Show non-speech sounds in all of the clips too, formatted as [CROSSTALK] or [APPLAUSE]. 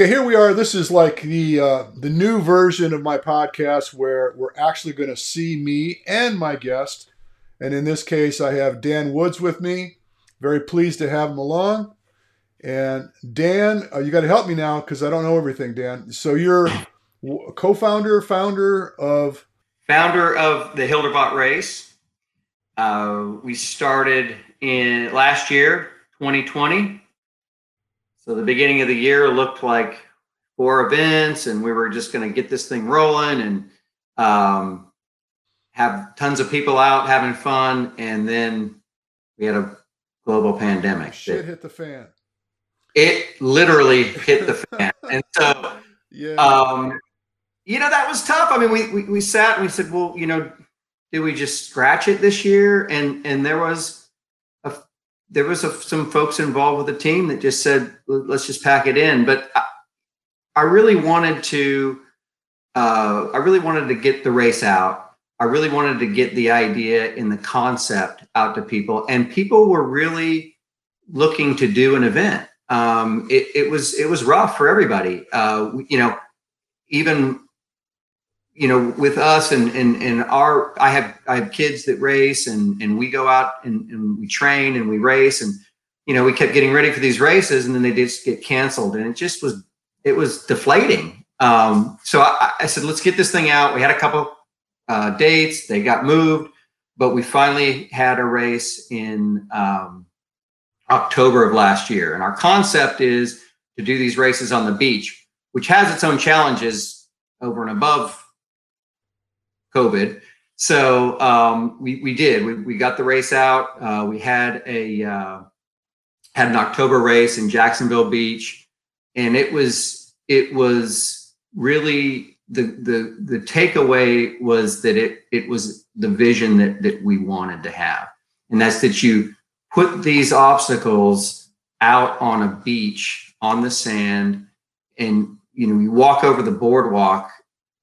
Okay, here we are. This is like the uh, the new version of my podcast where we're actually going to see me and my guest. And in this case, I have Dan Woods with me. Very pleased to have him along. And Dan, uh, you got to help me now because I don't know everything, Dan. So you're co-founder, founder of founder of the Hildervat Race. Uh, we started in last year, 2020. So the beginning of the year looked like four events, and we were just going to get this thing rolling and um, have tons of people out having fun. And then we had a global pandemic. Shit hit the fan. It literally hit the [LAUGHS] fan, and so yeah. Um, you know that was tough. I mean, we, we we sat and we said, well, you know, did we just scratch it this year? And and there was there was a, some folks involved with the team that just said, let's just pack it in. But I, I really wanted to, uh, I really wanted to get the race out. I really wanted to get the idea and the concept out to people, and people were really looking to do an event. Um, it, it was it was rough for everybody. Uh, you know, even you know, with us and and and our, I have I have kids that race, and and we go out and, and we train and we race, and you know, we kept getting ready for these races, and then they just get canceled, and it just was it was deflating. Um, so I, I said, let's get this thing out. We had a couple uh, dates, they got moved, but we finally had a race in um, October of last year, and our concept is to do these races on the beach, which has its own challenges over and above COVID. So um, we we did. We, we got the race out. Uh, we had a uh, had an October race in Jacksonville Beach, and it was it was really the the the takeaway was that it it was the vision that that we wanted to have, and that's that you put these obstacles out on a beach on the sand, and you know you walk over the boardwalk.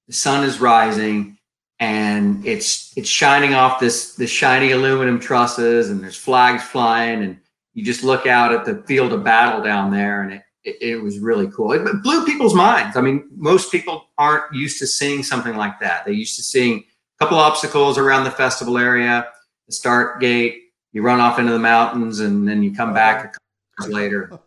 The sun is rising and it's it's shining off this this shiny aluminum trusses and there's flags flying and you just look out at the field of battle down there and it it, it was really cool. It, it blew people's minds. I mean most people aren't used to seeing something like that. They're used to seeing a couple obstacles around the festival area the start gate you run off into the mountains and then you come back a couple hours later.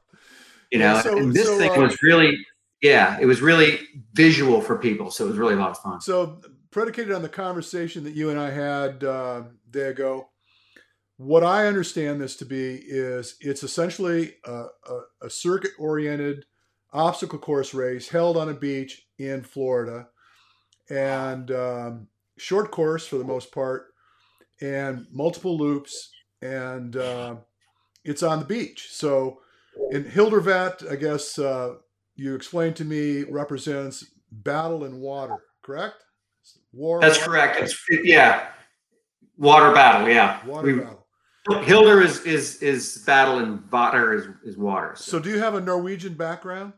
You know yeah, so, and this so, thing uh, was really yeah it was really visual for people so it was really a lot of fun. So predicated on the conversation that you and I had uh, day ago, what I understand this to be is it's essentially a, a, a circuit oriented obstacle course race held on a beach in Florida and um, short course for the most part and multiple loops and uh, it's on the beach. So in Hildervat, I guess uh, you explained to me represents battle in water, correct? War. That's correct. It's yeah, water battle. Yeah, water we, battle. Hilder is is is battle and Vater is is water. So. so. do you have a Norwegian background?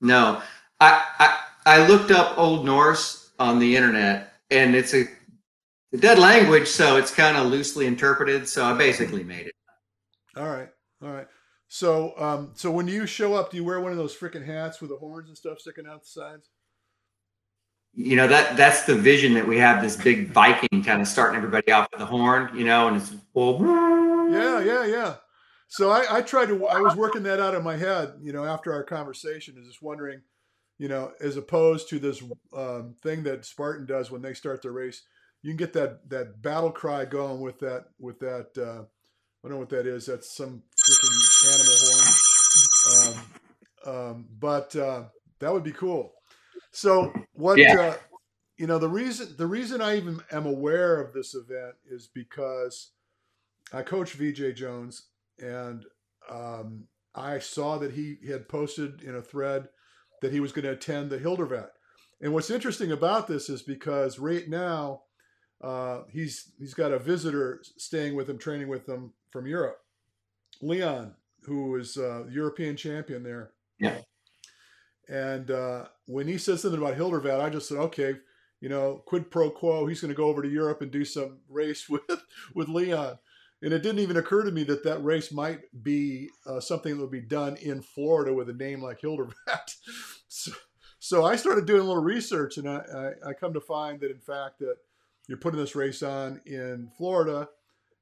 No, I, I I looked up Old Norse on the internet, and it's a, a dead language, so it's kind of loosely interpreted. So I basically made it. All right, all right. So um, so when you show up, do you wear one of those freaking hats with the horns and stuff sticking out the sides? You know that that's the vision that we have this big viking kind of starting everybody off with the horn you know and it's well yeah yeah yeah. So I, I tried to i was working that out in my head you know after our conversation is just wondering you know as opposed to this um, thing that spartan does when they start the race you can get that that battle cry going with that with that uh, i don't know what that is that's some freaking animal horn. Um, um, but uh, that would be cool so what? Yeah. Uh, you know the reason the reason I even am aware of this event is because I coach VJ Jones and um, I saw that he had posted in a thread that he was going to attend the Hildervat. And what's interesting about this is because right now uh, he's he's got a visitor staying with him, training with him from Europe, Leon, who is uh, European champion there. Yeah. And uh, when he said something about Hildervat, I just said, okay, you know, quid pro quo. He's going to go over to Europe and do some [LAUGHS] race with with Leon. and it didn't even occur to me that that race might be uh, something that would be done in Florida with a name like Hildervat. [LAUGHS] so, so, I started doing a little research, and I, I, I, come to find that in fact that you're putting this race on in Florida,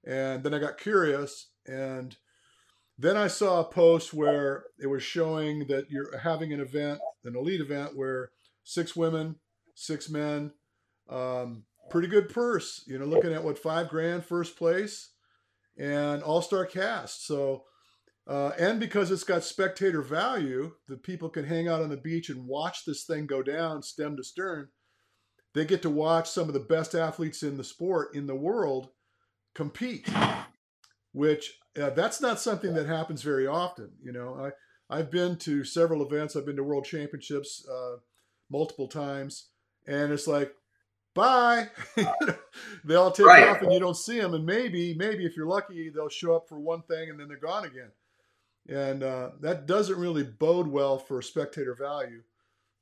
and then I got curious, and then I saw a post where it was showing that you're having an event, an elite event, where six women, six men, um, pretty good purse. You know, looking at what five grand first place and all star cast. So, uh, and because it's got spectator value, the people can hang out on the beach and watch this thing go down stem to stern. They get to watch some of the best athletes in the sport in the world compete, which uh, that's not something that happens very often. You know, I I've been to several events. I've been to world championships uh, multiple times, and it's like bye. [LAUGHS] they all take right. off and you don't see them. And maybe, maybe if you're lucky, they'll show up for one thing and then they're gone again. And uh, that doesn't really bode well for spectator value.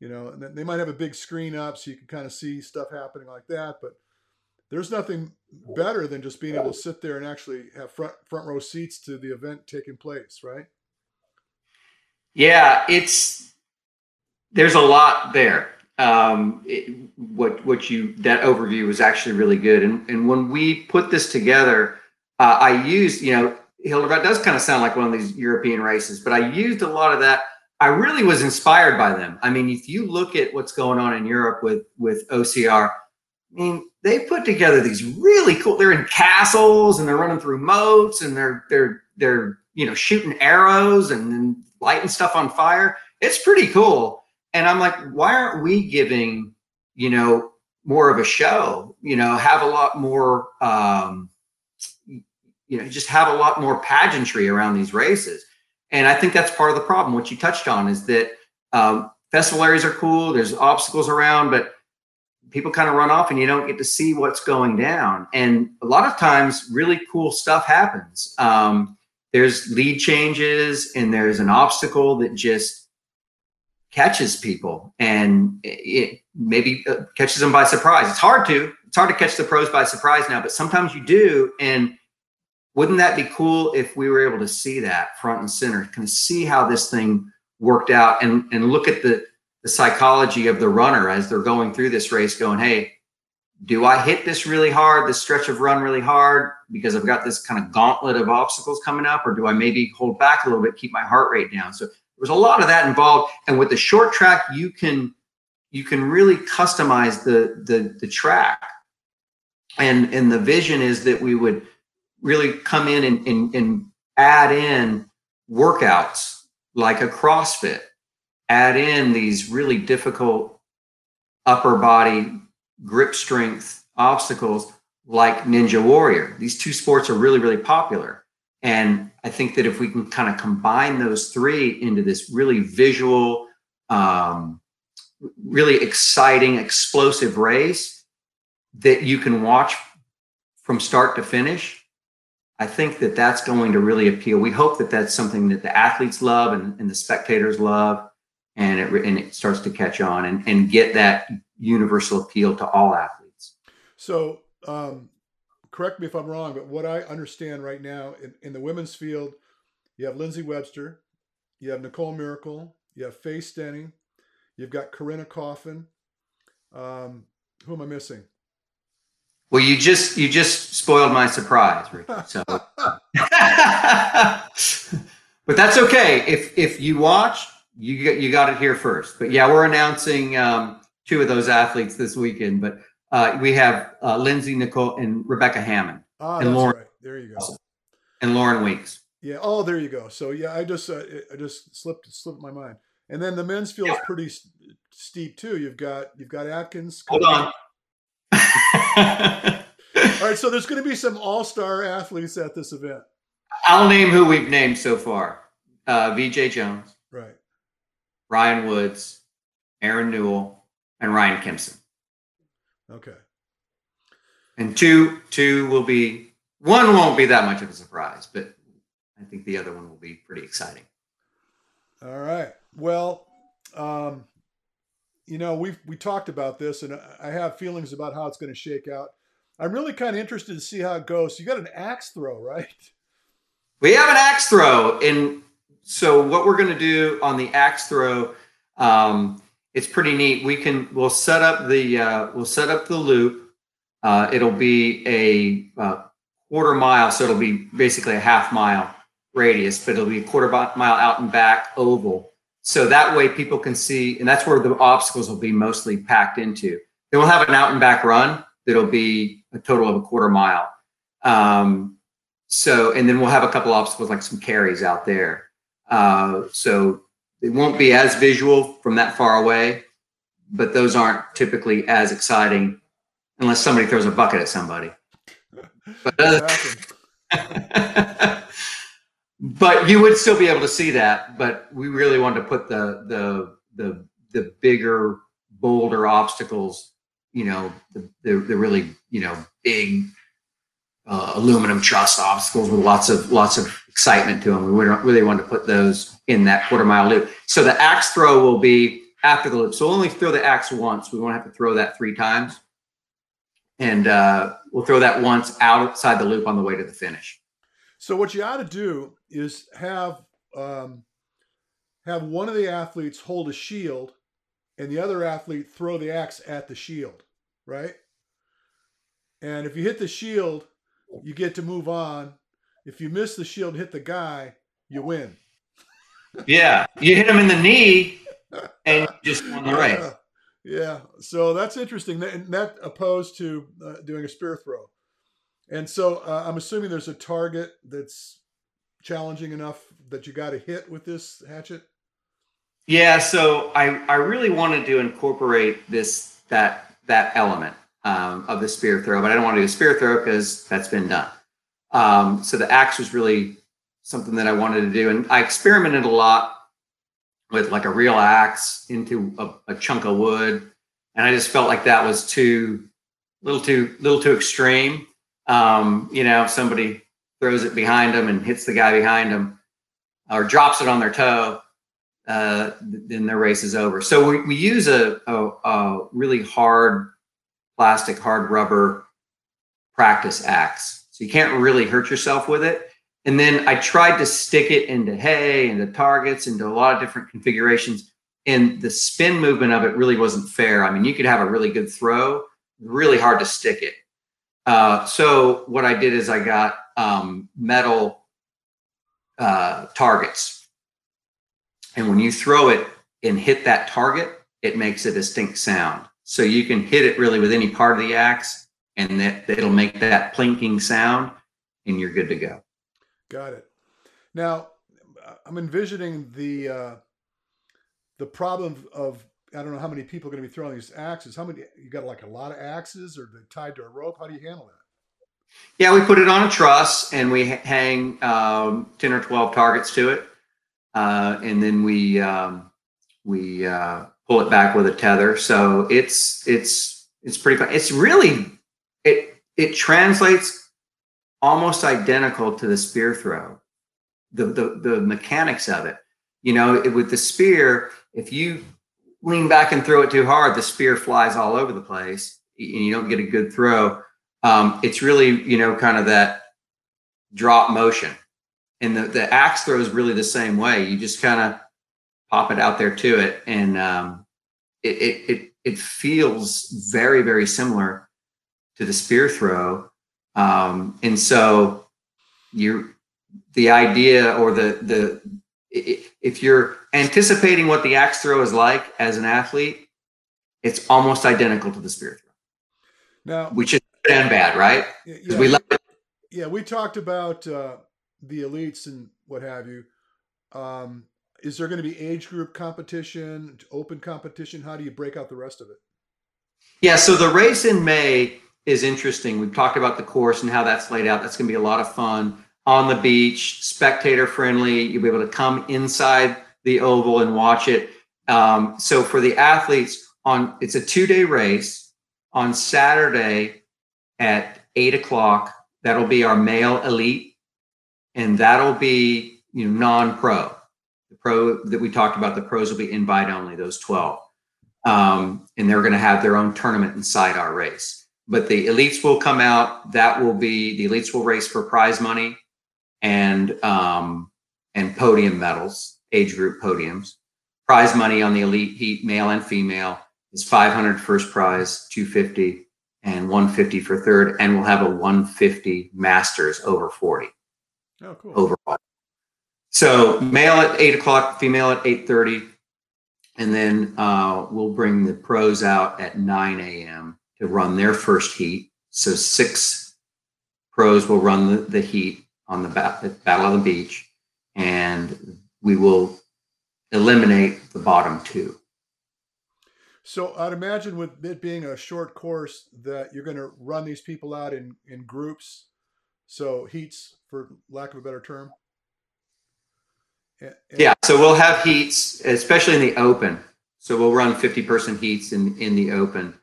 You know, and they might have a big screen up so you can kind of see stuff happening like that. But there's nothing better than just being able to sit there and actually have front front row seats to the event taking place, right? Yeah, it's there's a lot there um, it, what what you that overview was actually really good. And and when we put this together, uh, I used you know Hildervat does kind of sound like one of these European races, but I used a lot of that. I really was inspired by them. I mean, if you look at what's going on in Europe with with OCR, I mean, they put together these really cool. They're in castles and they're running through moats and they're they're they're you know shooting arrows and, lighting stuff on fire. It's pretty cool and I'm like, why aren't we giving, you know, more of a show? You know, have a lot more, um, you know, just have a lot more pageantry around these races. And I think that's part of the problem. What you touched on is that um, festival areas are cool. There's obstacles around, but people kind of run off and you don't get to see what's going down. And a lot of times, really cool stuff happens. Um, there's lead changes and there's an obstacle that just catches people and it maybe uh, catches them by surprise. It's hard to. It's hard to catch the pros by surprise now, but sometimes you do. And wouldn't that be cool if we were able to see that front and center, kind of see how this thing worked out and and look at the the psychology of the runner as they're going through this race, going, hey, do I hit this really hard, this stretch of run really hard because I've got this kind of gauntlet of obstacles coming up, or do I maybe hold back a little bit, keep my heart rate down? So there's a lot of that involved. And with the short track, you can you can really customize the the the track. And and the vision is that we would really come in and, and, and add in workouts like a CrossFit, add in these really difficult upper body grip strength obstacles like Ninja Warrior. These two sports are really, really popular. And I think that if we can kind of combine those three into this really visual, um, really exciting, explosive race that you can watch from start to finish, I think that that's going to really appeal. We hope that that's something that the athletes love and, and the spectators love, and it and it starts to catch on and, and get that universal appeal to all athletes. So um, correct me if I'm wrong, but what I understand right now in, in the women's field, you have Lindsay Webster, you have Nicole Mericle, you have Faye Stenning, you've got Corinna Coffin. Um, who am I missing? Well, you just you just spoiled my surprise, Ricky. [LAUGHS] So, [LAUGHS] but that's okay. If if you watch, you got you got it here first. But yeah, we're announcing um, two of those athletes this weekend. But uh, we have uh, Lindsay Nicole and Rebecca Hammond. Ah, and Lauren. Right. There you go. And Lauren Weeks. Yeah. Oh, there you go. So yeah, I just uh, I just slipped slipped my mind. And then the men's field is pretty steep too. You've got you've got Atkins. Hold on. [LAUGHS] all right, so there's going to be some all-star athletes at this event. I'll name who we've named so far: uh, VJ Jones, right? Ryan Woods, Aaron Newell, and Ryan Kimson. Okay. And two, two will be one won't be that much of a surprise, but I think the other one will be pretty exciting. All right. Well, um, you know, we we talked about this, and I have feelings about how it's going to shake out. I'm really kind of interested to see how it goes. You got an axe throw, right? We have an axe throw, and so what we're going to do on the axe throw, um, it's pretty neat. We can we'll set up the uh, we'll set up the loop. Uh, it'll be a uh, quarter mile, so it'll be basically a half mile radius, but it'll be a quarter mile out and back oval. So that way people can see, and that's where the obstacles will be mostly packed into. Then we'll have an out and back run that'll be a total of a quarter mile. Um, so, and then we'll have a couple obstacles like some carries out there. Uh, so it won't be as visual from that far away, but those aren't typically as exciting unless somebody throws a bucket at somebody. But, uh, [LAUGHS] but you would still be able to see that. But we really wanted to put the the the the bigger, bolder obstacles. You know, the the, the really you know big uh, aluminum truss obstacles with lots of lots of excitement to them. We really wanted to put those in that quarter mile loop. So the axe throw will be after the loop. So we'll only throw the axe once. We won't have to throw that three times. And uh, we'll throw that once outside the loop on the way to the finish. So what you ought to do is have um, have one of the athletes hold a shield, and the other athlete throw the axe at the shield, right? And if you hit the shield, you get to move on. If you miss the shield, hit the guy, you win. [LAUGHS] yeah, you hit him in the knee, [LAUGHS] and just won the race. Yeah. yeah. so that's interesting. And that opposed to uh, doing a spear throw. And so uh, I'm assuming there's a target that's challenging enough that you got to hit with this hatchet. Yeah, so I I really wanted to incorporate this that that element um, of the spear throw, but I don't want to do a spear throw because that's been done. Um, so the axe was really something that I wanted to do, and I experimented a lot with like a real axe into a, a chunk of wood, and I just felt like that was too little too little too extreme. Um, you know, if somebody throws it behind them and hits the guy behind them, or drops it on their toe, uh, then their race is over. So we, we use a, a, a really hard plastic hard rubber practice axe. So you can't really hurt yourself with it. And then I tried to stick it into hay, into targets, into a lot of different configurations. And the spin movement of it really wasn't fair. I mean, you could have a really good throw, really hard to stick it. Uh, so what I did is I got um, metal uh, targets. And when you throw it and hit that target, it makes a distinct sound. So you can hit it really with any part of the axe and that it'll make that plinking sound and you're good to go. Got it. Now I'm envisioning the uh, the problem of I don't know how many people are going to be throwing these axes. How many you got like a lot of axes or they tied to a rope? How do you handle that? Yeah, we put it on a truss and we hang um, ten or twelve targets to it, uh, and then we um, we uh, pull it back with a tether. So it's it's it's pretty fun. It's really it it translates almost identical to the spear throw. The the the mechanics of it. You know, with the spear, if you lean back and throw it too hard, the spear flies all over the place and you don't get a good throw. Um, it's really, you know, kind of that drop motion. And the, the axe throw is really the same way. You just kind of pop it out there to it, and um, it, it it it feels very very similar to the spear throw. Um, and so you the idea or the the if you're anticipating what the axe throw is like as an athlete, it's almost identical to the spear throw. Now, which is good and bad, right? Yeah, we yeah, we talked about uh, the elites and what have you. Um, is there going to be age group competition, open competition? How do you break out the rest of it? Yeah, so the race in May is interesting. We've talked about the course and how that's laid out. That's going to be a lot of fun on the beach, spectator friendly. You'll be able to come inside the oval and watch it. Um, so for the athletes, on it's a two day race. On Saturday at eight o'clock, that'll be our male elite, and that'll be you know non pro the pro that we talked about, the pros will be invite only, those 12. Um, and they're going to have their own tournament inside our race. But the elites will come out. That will be the elites will race for prize money and um, and podium medals, age group podiums. Prize money on the elite heat, male and female, is 500 first prize, 250, and 150 for third, and we'll have a 150 masters over 40. Oh, cool. Overall. So male at eight o'clock, female at 8:30, and then uh, we'll bring the pros out at 9 a.m. to run their first heat. So six pros will run the, the heat on the Battle of the Beach, and we will eliminate the bottom two. So I'd imagine with it being a short course that you're going to run these people out in in groups, so heats for lack of a better term. And yeah, so we'll have heats, especially in the open. So we'll run 50 person heats in in the open,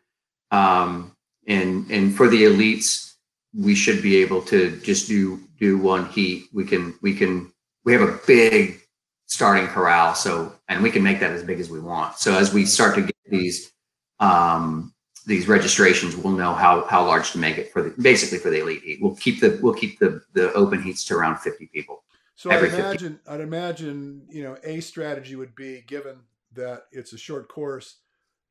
um, and and for the elites, we should be able to just do do one heat. We can we can we have a big starting corral, so and we can make that as big as we want. So as we start to get these um, these registrations, we'll know how how large to make it for the basically for the elite heat. We'll keep the we'll keep the the open heats to around 50 people. So I'd imagine 50. I'd imagine you know a strategy would be given that it's a short course,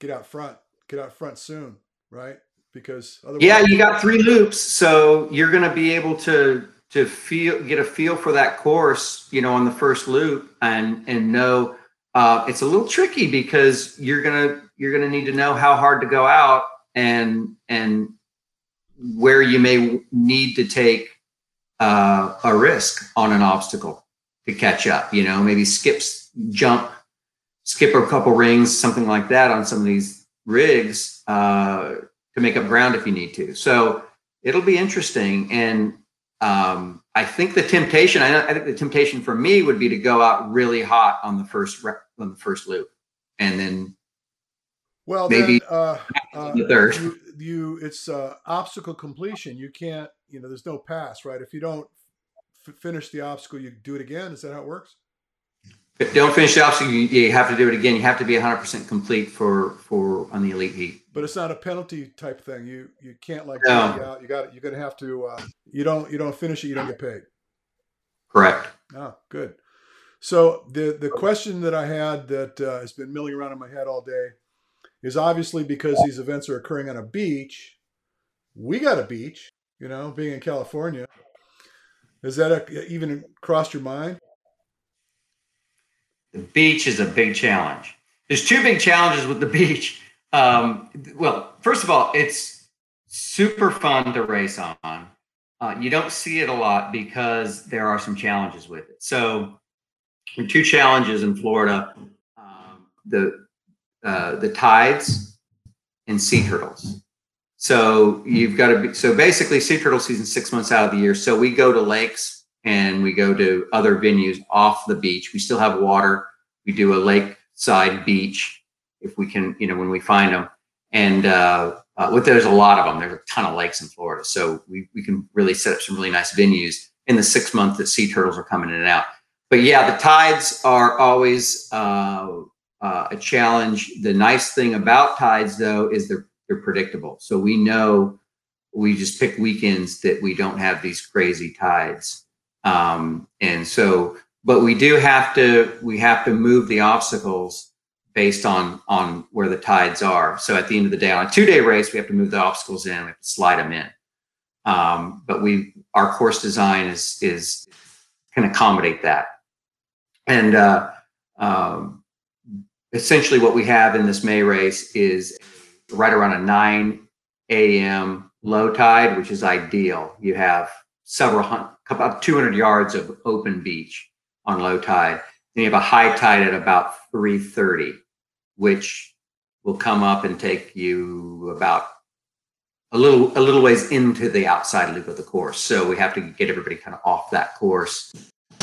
get out front, get out front soon, right? because otherwise yeah you got three loops so you're going to be able to to feel get a feel for that course you know on the first loop and and know uh, it's a little tricky because you're gonna you're gonna need to know how hard to go out and and where you may need to take uh, a risk on an obstacle to catch up you know maybe skips jump skip a couple rings something like that on some of these rigs uh, to make up ground if you need to. So it'll be interesting. And um, I think the temptation, I, I, think the temptation for me would be to go out really hot on the first on the first loop, and then well maybe then, uh, uh, the third. You, you it's uh, obstacle completion. You can't, you know, there's no pass, right? If you don't f- finish the obstacle, you do it again. Is that how it works? If don't finish the obstacle, you, you have to do it again. You have to be 100% complete for for on the elite heat. But it's not a penalty type thing. You you can't like no. out. You got you're gonna have to. Uh, you don't you don't finish it. You don't get paid. Correct. Oh, good. So the the question that I had that uh, has been milling around in my head all day is obviously because these events are occurring on a beach. We got a beach, you know, being in California. Has that a, even crossed your mind? The beach is a big challenge. There's two big challenges with the beach. Um, well, first of all, it's super fun to race on. Uh, you don't see it a lot because there are some challenges with it. So, two challenges in Florida: um, the uh, the tides and sea turtles. So you've got to be so basically sea turtle season six months out of the year. So we go to lakes and we go to other venues off the beach. We still have water. We do a lakeside beach if we can, you know, when we find them. And uh, uh, with there's a lot of them. There's a ton of lakes in Florida, so we we can really set up some really nice venues in the six months that sea turtles are coming in and out. But yeah, the tides are always uh, uh, a challenge. The nice thing about tides, though, is they're they're predictable. So we know we just pick weekends that we don't have these crazy tides. Um, and so, but we do have to, we have to move the obstacles based on, on where the tides are. So at the end of the day, on a two day race, we have to move the obstacles in, we have to slide them in. Um, but we, our course design is, is can accommodate that. And, uh, um, essentially what we have in this May race is right around a 9 a.m. low tide, which is ideal. You have several hundred, about 200 yards of open beach on low tide. Then you have a high tide at about 330, which will come up and take you about a little a little ways into the outside loop of the course. So we have to get everybody kind of off that course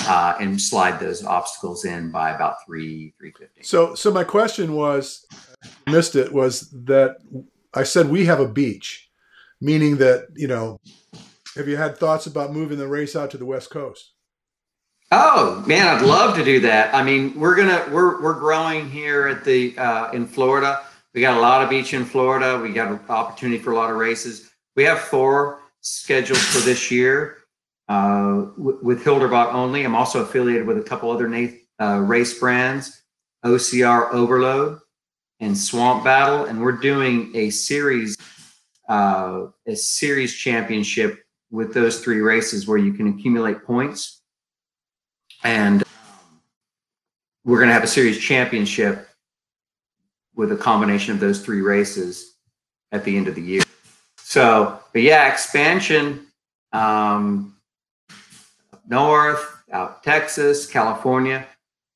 uh, and slide those obstacles in by about three three fifty. So so my question was, missed it was that I said we have a beach, meaning that you know have you had thoughts about moving the race out to the West Coast? Oh man, I'd love to do that. I mean, we're gonna we're we're growing here at the uh, in Florida. We got a lot of beach in Florida. We got an opportunity for a lot of races. we have four scheduled for this year uh, w- with Hildervat only. I'm also affiliated with a couple other uh, race brands, OCR Overload and Swamp Battle, and we're doing a series, uh, a series championship with those three races where you can accumulate points, and we're going to have a series championship with a combination of those three races at the end of the year. So, but yeah, expansion. Um, north, out Texas, California.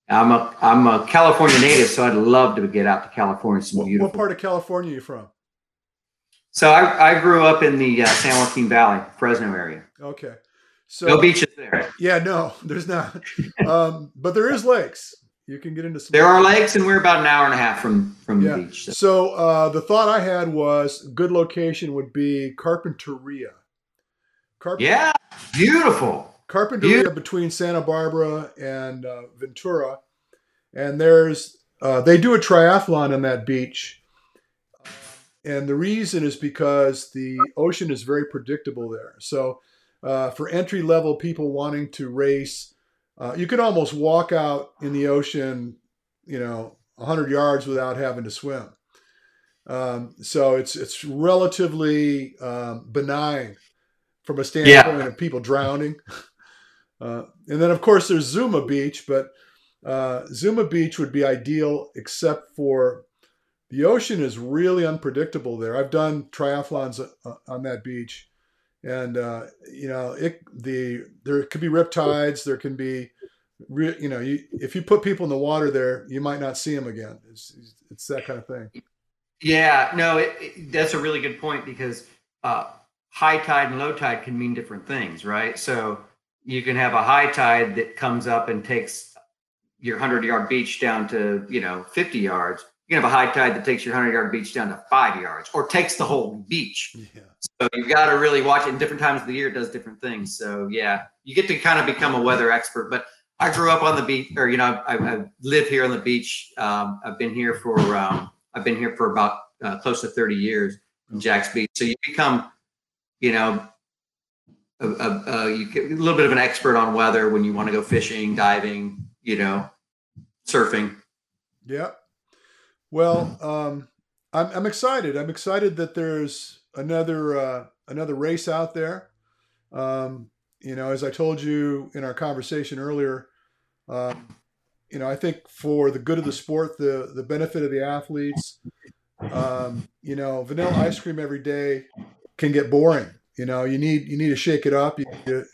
I'm a I'm a California native, so I'd love to get out to California. Some what, beautiful. What part of California are you from? So I, I grew up in the uh, San Joaquin Valley, Fresno area. Okay. So no beaches there. Yeah, no, [LAUGHS] there's not. um, but there is lakes. You can get into some. There are lakes, and we're about an hour and a half from from yeah. the beach. So, so uh, the thought I had was good location would be Carpinteria. Carpinteria. Yeah, beautiful. Carpinteria between Santa Barbara and uh, Ventura, and there's uh, they do a triathlon on that beach, and the reason is because the ocean is very predictable there. So uh, for entry level people wanting to race, uh, you can almost walk out in the ocean, you know, 100 yards without having to swim. Um, so it's it's relatively um, benign from a standpoint yeah. of people drowning. Uh, and then, of course, there's Zuma Beach, but uh, Zuma Beach would be ideal except for the ocean is really unpredictable there. I've done triathlons uh, on that beach, and uh, you know, it the there could be riptides, there can be, you know, you, if you put people in the water there, you might not see them again. It's it's that kind of thing. Yeah, no, it, it, that's a really good point because uh, high tide and low tide can mean different things, right? So you can have a high tide that comes up and takes your 100 yard beach down to you know 50 yards you can have a high tide that takes your 100 yard beach down to five yards or takes the whole beach yeah. so you've got to really watch it in different times of the year it does different things so yeah you get to kind of become a weather expert but i grew up on the beach or you know i, I live here on the beach um, i've been here for um, i've been here for about uh, close to 30 years in Jax Beach so you become you know a, a, a, you get a little bit of an expert on weather when you want to go fishing, diving, you know, surfing. Yeah. Well, um, I'm, I'm excited. I'm excited that there's another uh, another race out there. Um, you know, as I told you in our conversation earlier, um, you know, I think for the good of the sport, the the benefit of the athletes, um, you know, vanilla ice cream every day can get boring. You know, you need you need to shake it up. You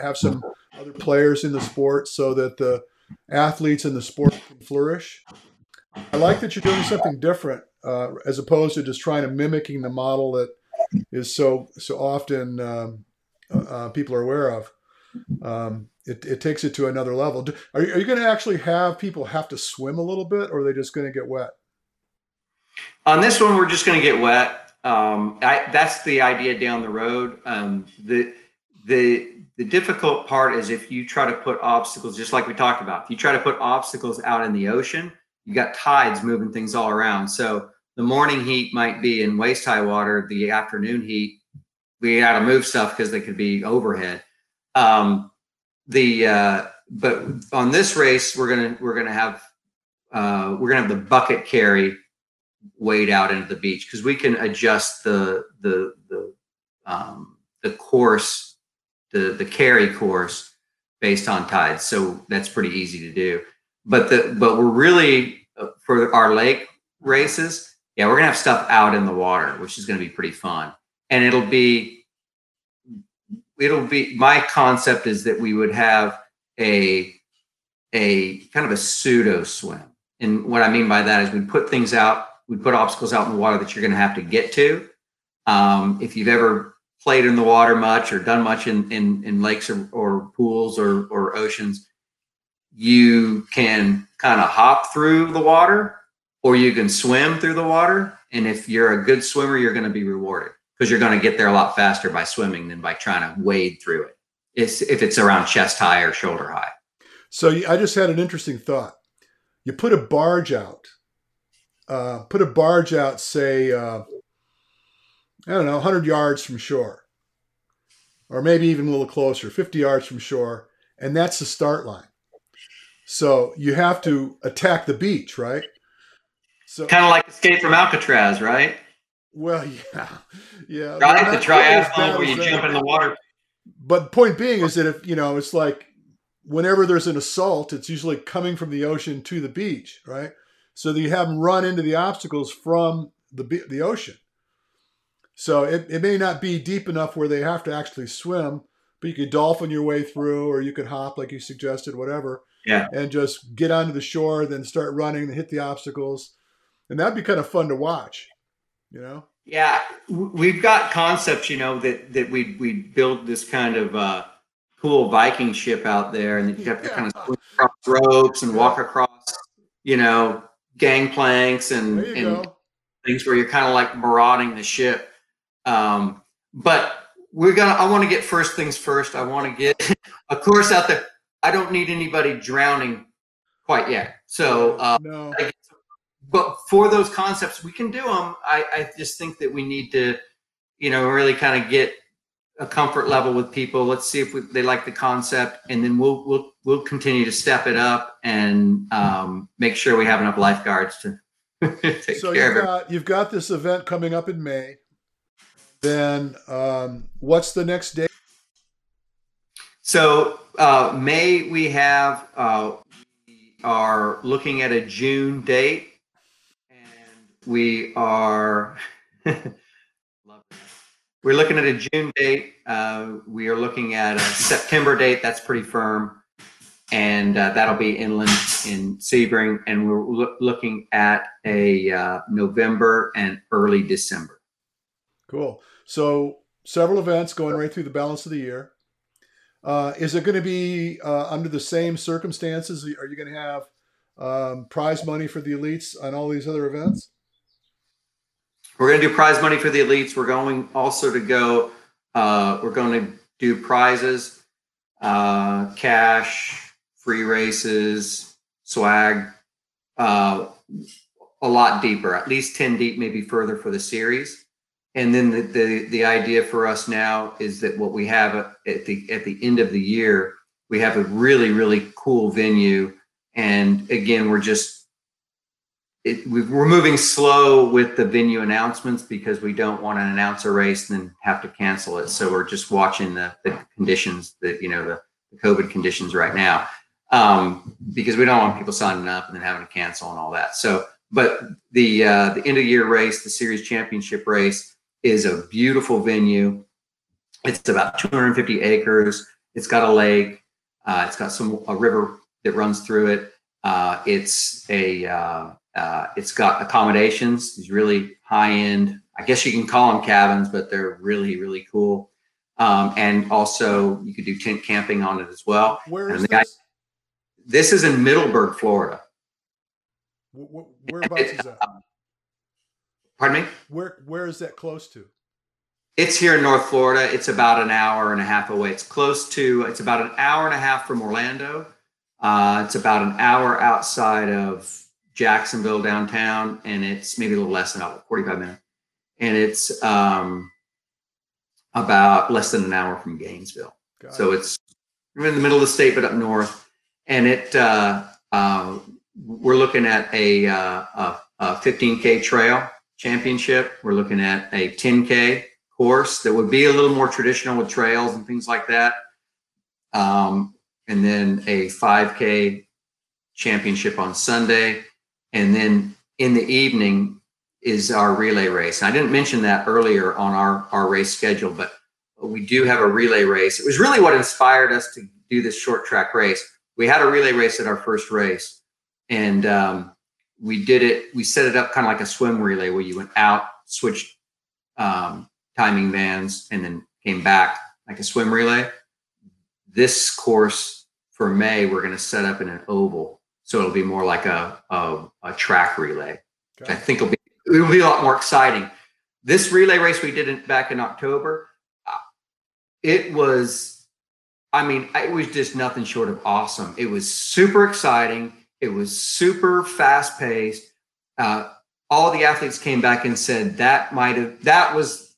have some other players in the sport so that the athletes in the sport can flourish. I like that you're doing something different uh, as opposed to just trying to mimicking the model that is so so often um, uh, uh people are aware of. Um, it, it takes it to another level. Are you, you going to actually have people have to swim a little bit, or are they just going to get wet? On this one, we're just going to get wet um, I, that's the idea down the road. Um, the the the difficult part is if you try to put obstacles, just like we talked about, if you try to put obstacles out in the ocean, you got tides moving things all around. So the morning heat might be in waist high water. The afternoon heat, we got to move stuff because they could be overhead. Um, the uh, but on this race, we're gonna we're gonna have uh, we're gonna have the bucket carry wade out into the beach because we can adjust the the the um, the course, the the carry course based on tides. So that's pretty easy to do. But the but we're really for our lake races, yeah, we're gonna have stuff out in the water, which is gonna be pretty fun, and it'll be it'll be my concept is that we would have a a kind of a pseudo swim. And what I mean by that is we put things out we put obstacles out in the water that you're to have to get to. Um, if you've ever played in the water much or done much in in, in lakes or, or pools or or oceans, you can kind of hop through the water or you can swim through the water. And if you're a good swimmer, you're going to be rewarded because you're going to get there a lot faster by swimming than by trying to wade through it. It's, if it's around chest high or shoulder high. So I just had an interesting thought. You put a barge out uh, put a barge out, say, uh, I don't know, 100 yards from shore, or maybe even a little closer, 50 yards from shore, and that's the start line. So you have to attack the beach, right? So kind of like Escape from Alcatraz, right? Well, [LAUGHS] yeah, yeah. Right, the triathlon where you jump in the water. But point being is that if you know, it's like whenever there's an assault, it's usually coming from the ocean to the beach, right? So that you have them run into the obstacles from the the ocean. So it, it may not be deep enough where they have to actually swim, but you could dolphin your way through, or you could hop like you suggested, whatever. Yeah. And just get onto the shore, then start running, and hit the obstacles, and that'd be kind of fun to watch. You know. Yeah, we've got concepts, you know, that that we we build this kind of uh, cool Viking ship out there, and you have to yeah. kind of swim across ropes and walk across, you know, gangplanks and and go. things where you're kind of like marauding the ship. Um, but we're gonna. I want to get first things first. I want to get [LAUGHS] a course out there. I don't need anybody drowning quite yet. So, uh, no. I, but for those concepts, we can do them. I, I just think that we need to, you know, really kind of get a comfort level with people. Let's see if we, they like the concept, and then we'll we'll we'll continue to step it up and um, make sure we have enough lifeguards to [LAUGHS] take so care you've got, You've got this event coming up in May. Then um, what's the next day? So uh, May we have uh, we are looking at a June date and we are [LAUGHS] we're looking at a June date. Uh, we are looking at a September date. That's pretty firm, and uh, that'll be inland in Sebring. And we're lo- looking at a uh, November and early December. Cool. So several events going right through the balance of the year. Uh, is it going to be uh, under the same circumstances? Are you going to have um, prize money for the elites on all these other events? We're going to do prize money for the elites. We're going also to go. Uh, we're going to do prizes, uh, cash, free races, swag, uh, a lot deeper, at least ten deep, maybe further for the series. And then the, the the idea for us now is that what we have at the at the end of the year, we have a really really cool venue, and again, we're just it, we're moving slow with the venue announcements because we don't want to announce a race and then have to cancel it. So we're just watching the, the conditions that, you know, the, the COVID conditions right now um, because we don't want people signing up and then having to cancel and all that. So, but the, uh, the end of year race, the series championship race is a beautiful venue. It's about 250 acres. It's got a lake. Uh, it's got some, a river that runs through it. Uh, it's a, uh, uh, it's got accommodations, these really high end, I guess you can call them cabins, but they're really, really cool. Um, and also, you could do tent camping on it as well. Where is this? Guy, this is in Middleburg, Florida. Whereabouts is that? Pardon me? Where Where is that close to? It's here in North Florida. It's about an hour and a half away. It's close to. It's about an hour and a half from Orlando. Uh, it's about an hour outside of Jacksonville downtown, and it's maybe a little less than about 45 minutes. And it's um, about less than an hour from Gainesville. Got so it. it's in the middle of the state, but up north. And it uh, uh, we're looking at a, uh, a, a 15k trail championship. We're looking at a 10k course that would be a little more traditional with trails and things like that. Um, and then a 5k championship on Sunday and then in the evening is our relay race. And I didn't mention that earlier on our, our race schedule, but we do have a relay race. It was really what inspired us to do this short track race. We had a relay race at our first race, and um, we did it. We set it up kind of like a swim relay where you went out, switched um, timing bands, and then came back like a swim relay. This course for May, we're going to set up in an oval so it'll be more like a, a, a track relay. Okay. I think it'll be it'll be a lot more exciting. This relay race we did in, back in October, uh, it was, I mean, it was just nothing short of awesome. It was super exciting. It was super fast paced. Uh, all the athletes came back and said that might have that was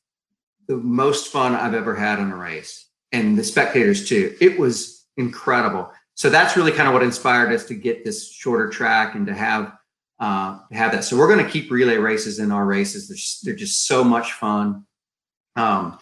the most fun I've ever had in a race, and the spectators too. It was incredible. So that's really kind of what inspired us to get this shorter track and to have uh, have that. So we're going to keep relay races in our races. They're just, they're just so much fun. Um,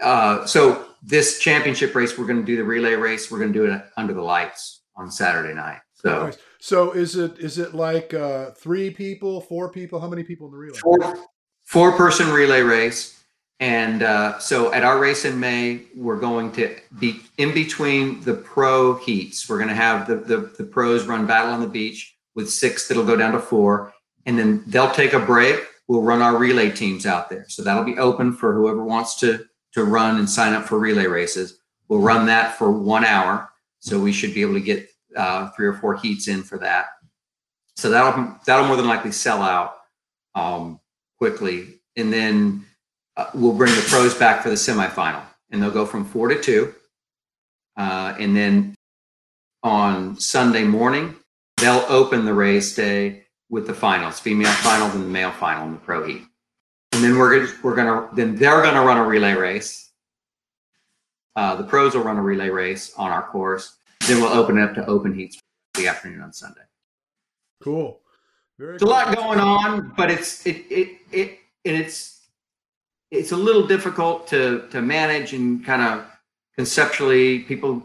uh, so this championship race, we're going to do the relay race. We're going to do it under the lights on Saturday night. So, nice. so is it is it like uh, three people, four people? How many people in the relay? Four, four person relay race. And uh, so at our race in May, we're going to be in between the pro heats. We're going to have the, the, the pros run battle on the beach with six that'll go down to four. And then they'll take a break. We'll run our relay teams out there. So that'll be open for whoever wants to, to run and sign up for relay races. We'll run that for one hour. So we should be able to get uh, three or four heats in for that. So that'll that'll more than likely sell out um, quickly, and then uh, we'll bring the pros back for the semifinal, and they'll go from four to two, uh, and then on Sunday morning they'll open the race day with the finals, female finals and the male final in the pro heat, and then we're gonna, we're gonna then they're gonna run a relay race. Uh, the pros will run a relay race on our course, then we'll open it up to open heats the afternoon on Sunday. Cool. Very There's cool. a lot going on, but it's it it it and it's it's a little difficult to to manage and kind of conceptually people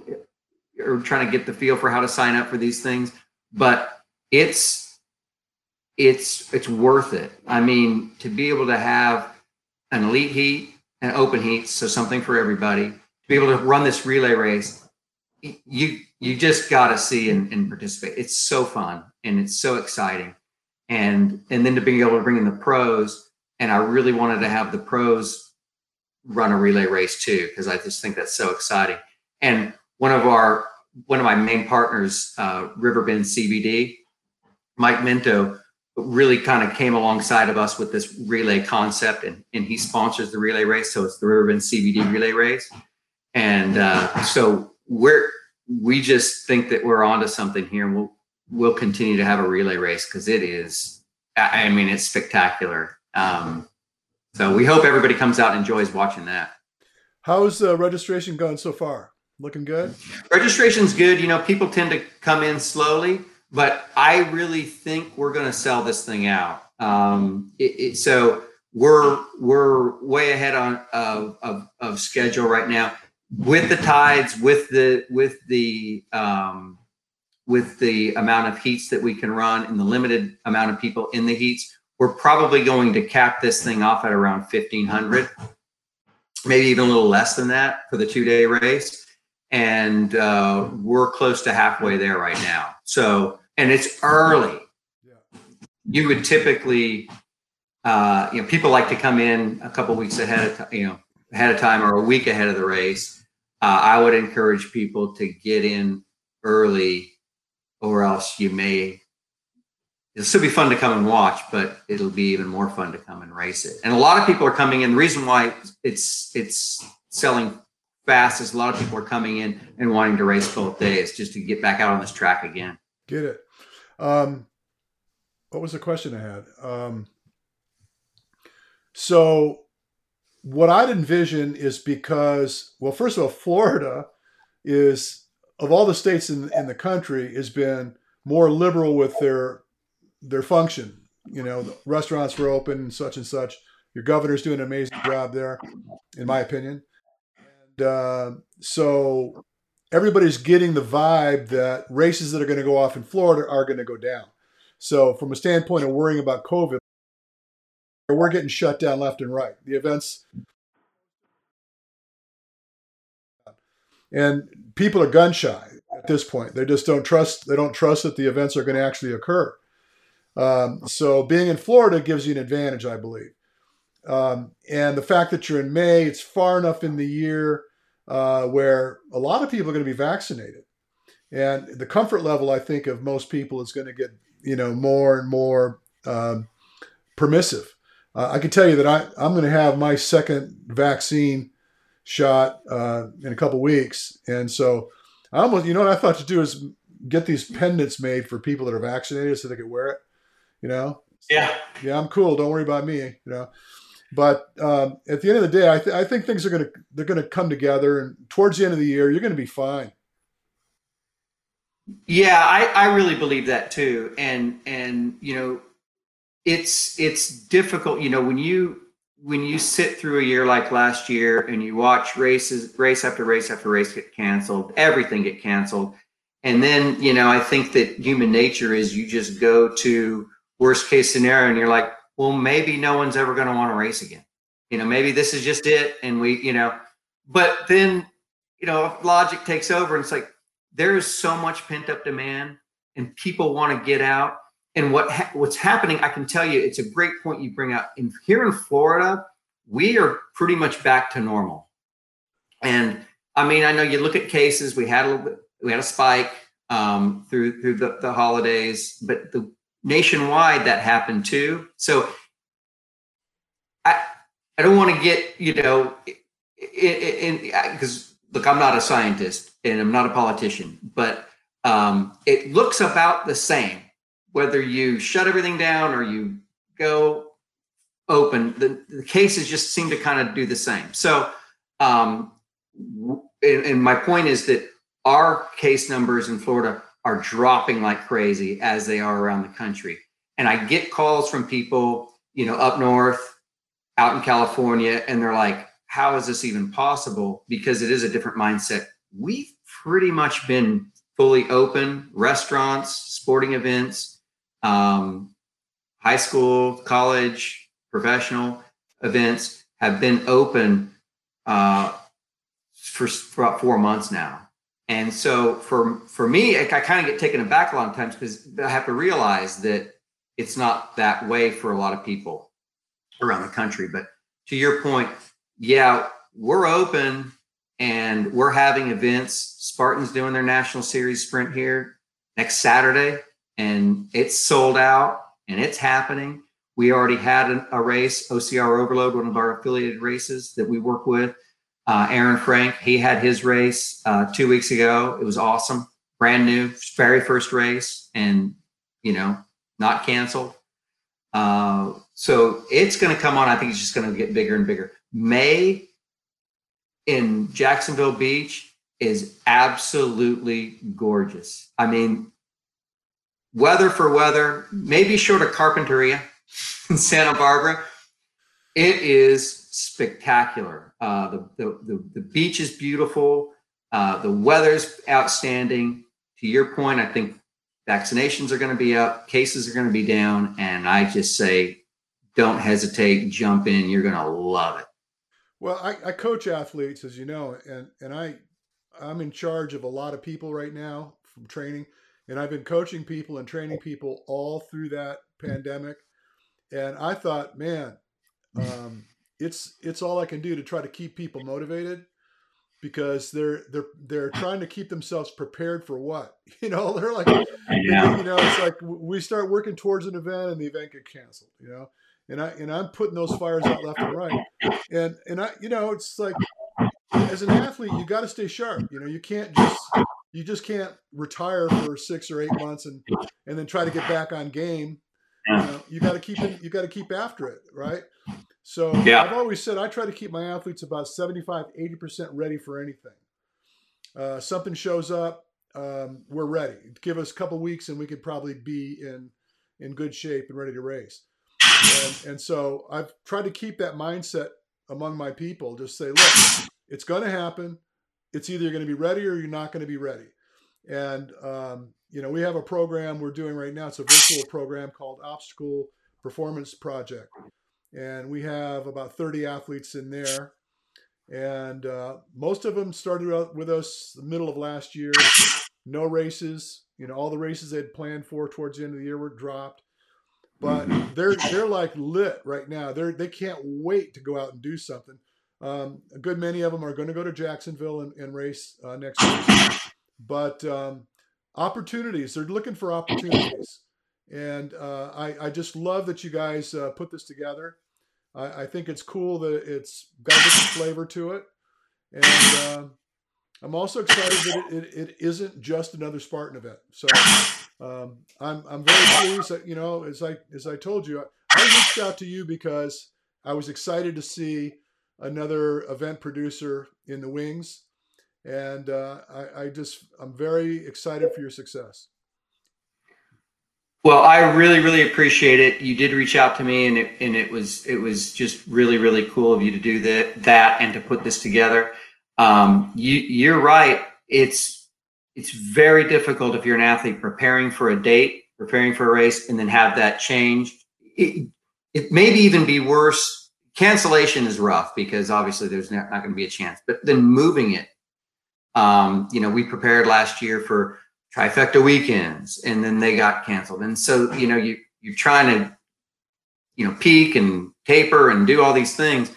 are trying to get the feel for how to sign up for these things, but it's it's it's worth it. I mean, to be able to have an elite heat and open heats, so something for everybody, to be able to run this relay race you you just got to see and, and, participate. It's so fun and it's so exciting, and and then to be able to bring in the pros, and I really wanted to have the pros run a relay race too because I just think that's so exciting. And one of our one of my main partners, uh, Riverbend CBD, Mike Minto, really kind of came alongside of us with this relay concept, and and he sponsors the relay race, so it's the Riverbend CBD relay race, and uh, so we're we just think that we're onto something here, and we'll we'll continue to have a relay race because it is. I mean, it's spectacular. Um, so we hope everybody comes out and enjoys watching that. How's the registration going so far? Looking good. Registration's good. You know, people tend to come in slowly, but I really think we're going to sell this thing out. Um, it, it, so we're we're way ahead on of, of, of schedule right now with the tides, with the with the um, with the amount of heats that we can run and the limited amount of people in the heats, we're probably going to cap this thing off at around 1500, maybe even a little less than that for the two day race. And uh, we're close to halfway there right now. So, and it's early. You would typically, uh, you know, people like to come in a couple weeks ahead of, you know, ahead of time or a week ahead of the race uh, I would encourage people to get in early, or else you may. It'll still be fun to come and watch, but it'll be even more fun to come and race it. And a lot of people are coming in. The reason why it's it's selling fast is a lot of people are coming in and wanting to race both days just to get back out on this track again. Get it. Um, what was the question I had? Um, so what I'd envision is because, well, first of all, Florida is of all the states in in the country has been more liberal with their their function. You know, the restaurants were open and such and such. Your governor's doing an amazing job there, in my opinion. And uh, so everybody's getting the vibe that races that are going to go off in Florida are going to go down. So, from a standpoint of worrying about COVID, we're getting shut down left and right. The events and people are gun shy at this point. They just don't trust. They don't trust that the events are going to actually occur. Um, so being in Florida gives you an advantage, I believe. Um, and the fact that you're in May, it's far enough in the year uh, where a lot of people are going to be vaccinated, and the comfort level, I think, of most people is going to get you know more and more um, permissive. Uh, I can tell you that I, I'm going to have my second vaccine shot uh, in a couple weeks, and so I almost, you know, what I thought to do is get these pendants made for people that are vaccinated so they could wear it. You know. Yeah. Yeah, I'm cool. Don't worry about me. You know. But um, at the end of the day, I, th- I think things are going to they're going to come together, and towards the end of the year, you're going to be fine. Yeah, I, I really believe that too, and and you know, it's it's difficult. You know, when you when you sit through a year like last year and you watch races, race after race after race get canceled, everything get canceled, and then you know, I think that human nature is you just go to worst case scenario, and you're like, well, maybe no one's ever going to want to race again. You know, maybe this is just it. And we, you know, but then, you know, logic takes over and it's like, there is so much pent up demand and people want to get out. And what ha- what's happening, I can tell you, it's a great point you bring up. In here in Florida, we are pretty much back to normal. And I mean, I know you look at cases. We had a little bit, we had a spike um, through through the, the holidays, but the nationwide that happened too. So I I don't want to get you know in because look I'm not a scientist and I'm not a politician, but um, it looks about the same whether you shut everything down or you go open. The, the cases just seem to kind of do the same. So um, and, and my point is that our case numbers in Florida are dropping like crazy as they are around the country. And I get calls from people, you know, up north, out in California, and they're like, how is this even possible? Because it is a different mindset. We've pretty much been fully open restaurants, sporting events, um, high school, college, professional events have been open uh, for, for about four months now. And so for for me, I, I kind of get taken aback a lot of times because I have to realize that it's not that way for a lot of people around the country. But to your point, yeah, we're open and we're having events. Spartan's doing their national series sprint here next Saturday, and it's sold out and it's happening. We already had an, a race, OCR Overload, one of our affiliated races that we work with uh, Aaron Frank, he had his race uh, two weeks ago. It was awesome, brand new, very first race, and you know, not canceled. Uh, so it's going to come on. I think it's just going to get bigger and bigger. May in Jacksonville Beach is absolutely gorgeous. I mean, weather for weather, maybe short of Carpinteria [LAUGHS] in Santa Barbara, it is spectacular. Uh, the, the, the, the, beach is beautiful. Uh, the weather's outstanding. To your point, I think vaccinations are going to be up, cases are going to be down. And I just say, don't hesitate, jump in. You're going to love it. Well, I, I coach athletes, as you know, and, and I, I'm in charge of a lot of people right now from training. And I've been coaching people and training people all through that pandemic. And I thought, man, um, [LAUGHS] it's it's all I can do to try to keep people motivated because they're they're they're trying to keep themselves prepared for what? [LAUGHS] You know they're like you know it's like we start working towards an event and the event get canceled you know? And I and I'm putting those fires out left and right. And and I you know it's like as an athlete you got to stay sharp you know? You can't just you just can't retire for six or eight months and and then try to get back on game you, know, you got to keep it, you got to keep after it right so yeah. I've always said I try to keep my athletes about 75, 80% ready for anything. Uh, something shows up, um, we're ready. Give us a couple weeks and we could probably be in in good shape and ready to race. And, and so I've tried to keep that mindset among my people. Just say, look, it's going to happen. It's either going to be ready or you're not going to be ready. And um, you know, we have a program we're doing right now. It's a virtual program called Obstacle Performance Project and we have about 30 athletes in there. And uh, most of them started out with us the middle of last year. No races, you know, all the races they had planned for towards the end of the year were dropped. But they're they're like lit right now. They're they can't wait to go out and do something. Um, a good many of them are going to go to Jacksonville and, and race uh, next week. But um, opportunities, they're looking for opportunities. And uh, I, I just love that you guys uh, put this together. I, I, think it's cool that it's got a different flavor to it. And uh, I'm also excited that it, it, it isn't just another Spartan event. So um, I'm, I'm very pleased that, you know, as I, as I told you, I, I reached out to you because I was excited to see another event producer in the wings, and uh, I, I just I'm very excited for your success. Well, I really, really appreciate it. You did reach out to me, and it and it was it was just really, really cool of you to do that that and to put this together. Um, you you're right. It's it's very difficult if you're an athlete preparing for a date, preparing for a race, and then have that changed. It, it maybe even be worse. Cancellation is rough because obviously there's not, not going to be a chance. But then moving it, um, you know, we prepared last year for trifecta weekends and then they got canceled and so you know you you're trying to you know peak and taper and do all these things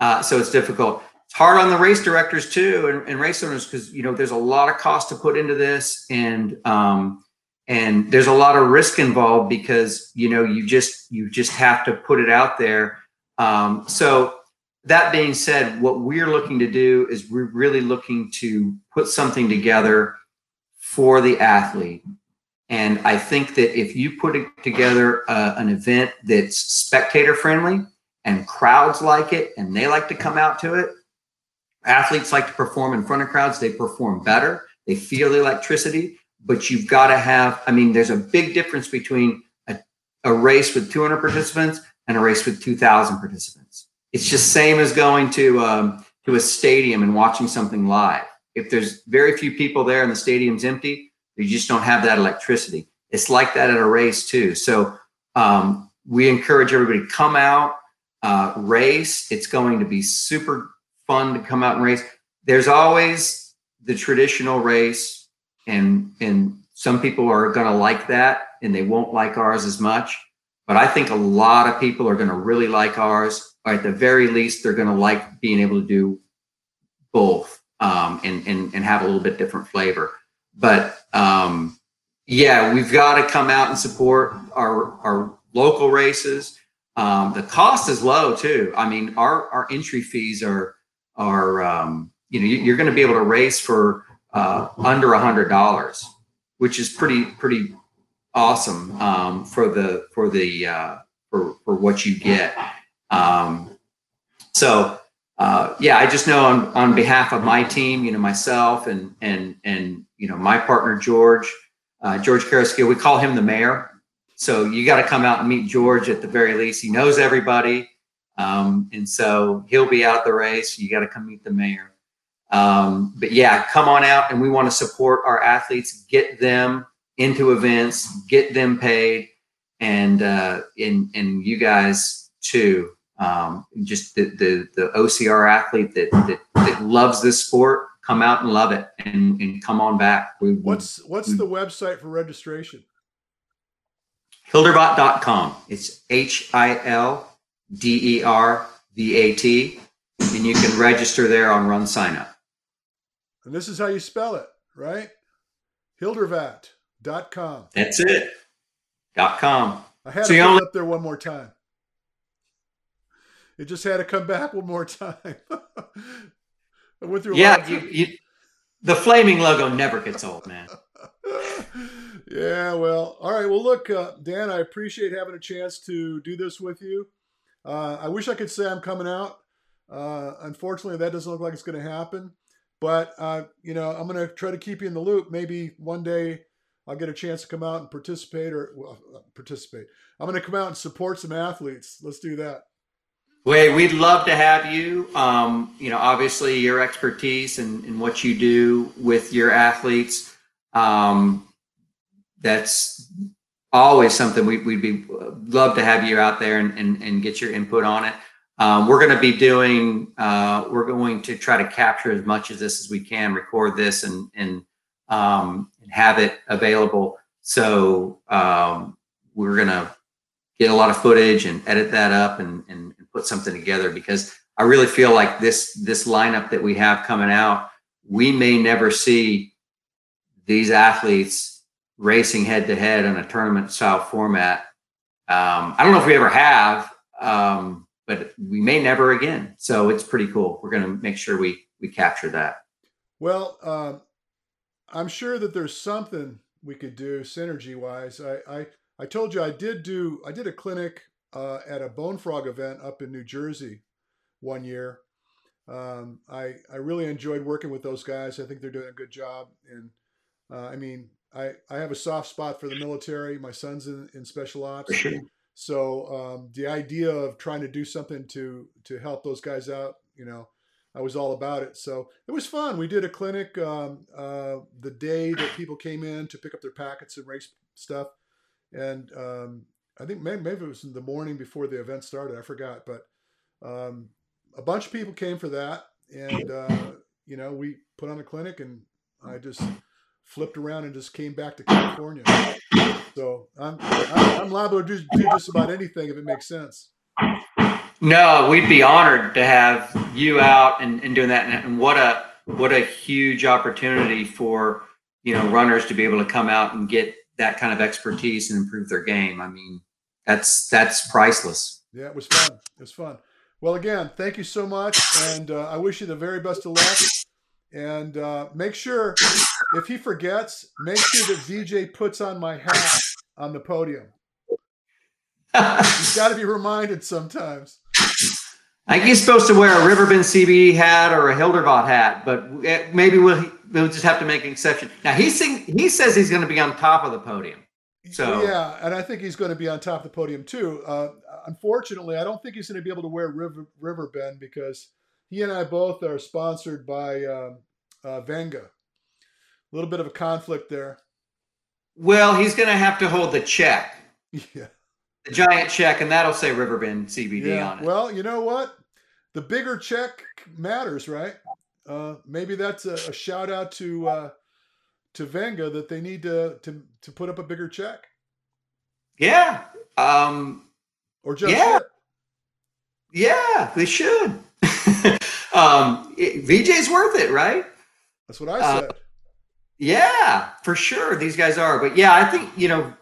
uh, so it's difficult it's hard on the race directors too and, and race owners because you know there's a lot of cost to put into this and um, and there's a lot of risk involved because you know you just you just have to put it out there um, so that being said what we're looking to do is we're really looking to put something together for the athlete. And I think that if you put it together uh, an event that's spectator friendly and crowds like it and they like to come out to it, athletes like to perform in front of crowds, they perform better, they feel the electricity. But you've got to have, I mean, there's a big difference between a, a race with 200 participants and a race with 2,000 participants. It's just same as going to um, to a stadium and watching something live if there's very few people there and the stadium's empty, you just don't have that electricity. It's like that at a race too. So um, we encourage everybody to come out, uh, race. It's going to be super fun to come out and race. There's always the traditional race, and and some people are going to like that, and they won't like ours as much. But I think a lot of people are going to really like ours. Or at the very least, they're going to like being able to do both um, and, and, and have a little bit different flavor. But um, yeah, we've got to come out and support our, our local races. Um, the cost is low too. I mean, our, our entry fees are, are, um, you know, you're going to be able to race for uh, under a hundred dollars, which is pretty, pretty awesome um, for the, for the, uh, for, for what you get. Um, so uh, yeah, I just know on, on behalf of my team, you know, myself and and and you know my partner George, uh, George Carrasquillo, we call him the mayor. So you got to come out and meet George at the very least. He knows everybody, um, and so he'll be out the race. You got to come meet the mayor. Um, but yeah, come on out, and we want to support our athletes, get them into events, get them paid, and uh, and and you guys too um, just the, the, the OCR athlete that, that, that loves this sport, come out and love it and, and come on back. We, what's what's we, the website for registration? Hildervat.com. It's H I L D E R V A T. And you can register there on Run Sign Up. And this is how you spell it, right? Hildervat.com. That's it. Dot com. I had so to put only- up there one more time. It just had to come back one more time. [LAUGHS] I went through. yeah, you, you, the flaming logo never gets old, man. [LAUGHS] yeah, well, all right. Well, look, uh, Dan, I appreciate having a chance to do this with you. Uh, I wish I could say I'm coming out. Uh, unfortunately, that doesn't look like it's going to happen. But uh, you know, I'm going to try to keep you in the loop. Maybe one day I'll get a chance to come out and participate, or well, participate. I'm going to come out and support some athletes. Let's do that. Wade, we'd love to have you. Um, you know, obviously your expertise and, and, what you do with your athletes. Um, that's always something we, would be love to have you out there and, and, and get your input on it. Um, we're going to be doing, uh, we're going to try to capture as much of this as we can, record this and, and, um, and have it available. So um, we're going to get a lot of footage and edit that up and, and, and put something together because I really feel like this this lineup that we have coming out, we may never see these athletes racing head to head in a tournament style format. Um, I don't know if we ever have, um, but we may never again. So it's pretty cool. We're going to make sure we we capture that. Well, um, I'm sure that there's something we could do synergy wise. I, I I told you I did do I did a clinic uh, at a BoneFrog event up in New Jersey one year. Um, I I really enjoyed working with those guys. I think they're doing a good job. And uh, I mean, I I have a soft spot for the military. My son's in, in special ops. So um, the idea of trying to do something to to help those guys out, you know, I was all about it. So it was fun. We did a clinic um, uh, the day that people came in to pick up their packets and race stuff, and um, I think maybe, maybe, it was in the morning before the event started. I forgot, but um, a bunch of people came for that, and uh, you know we put on a clinic, and I just flipped around and just came back to California. So I'm I'm, I'm liable to do, do just about anything if it makes sense. No, we'd be honored to have you out and, and doing that. And what a what a huge opportunity for you know runners to be able to come out and get that kind of expertise and improve their game. I mean, that's that's priceless. Yeah, it was fun. It was fun. Well, again, thank you so much, and uh, I wish you the very best of luck. And uh, make sure, if he forgets, make sure that VJ puts on my hat on the podium. [LAUGHS] He's got to be reminded sometimes. I think he's supposed to wear a Riverbend CBD hat or a Hildervat hat, but maybe we'll, we'll just have to make an exception. Now he sing, he says he's going to be on top of the podium. So yeah, and I think he's going to be on top of the podium too. Uh, unfortunately, I don't think he's going to be able to wear River, Riverbend because he and I both are sponsored by um, uh, Venga. A little bit of a conflict there. Well, he's going to have to hold the check. [LAUGHS] Yeah the giant check, and that'll say Riverbend CBD yeah. on it. Well, you know what? The bigger check matters, right? Uh, maybe that's a, a, shout out to uh, to Venga that they need to to to put up a bigger check. Yeah. Um, or just yeah. Yeah, they should. [LAUGHS] um, it, VJ's worth it, right? That's what I uh, said. Uh, yeah, for sure. These guys are, but yeah, I think you know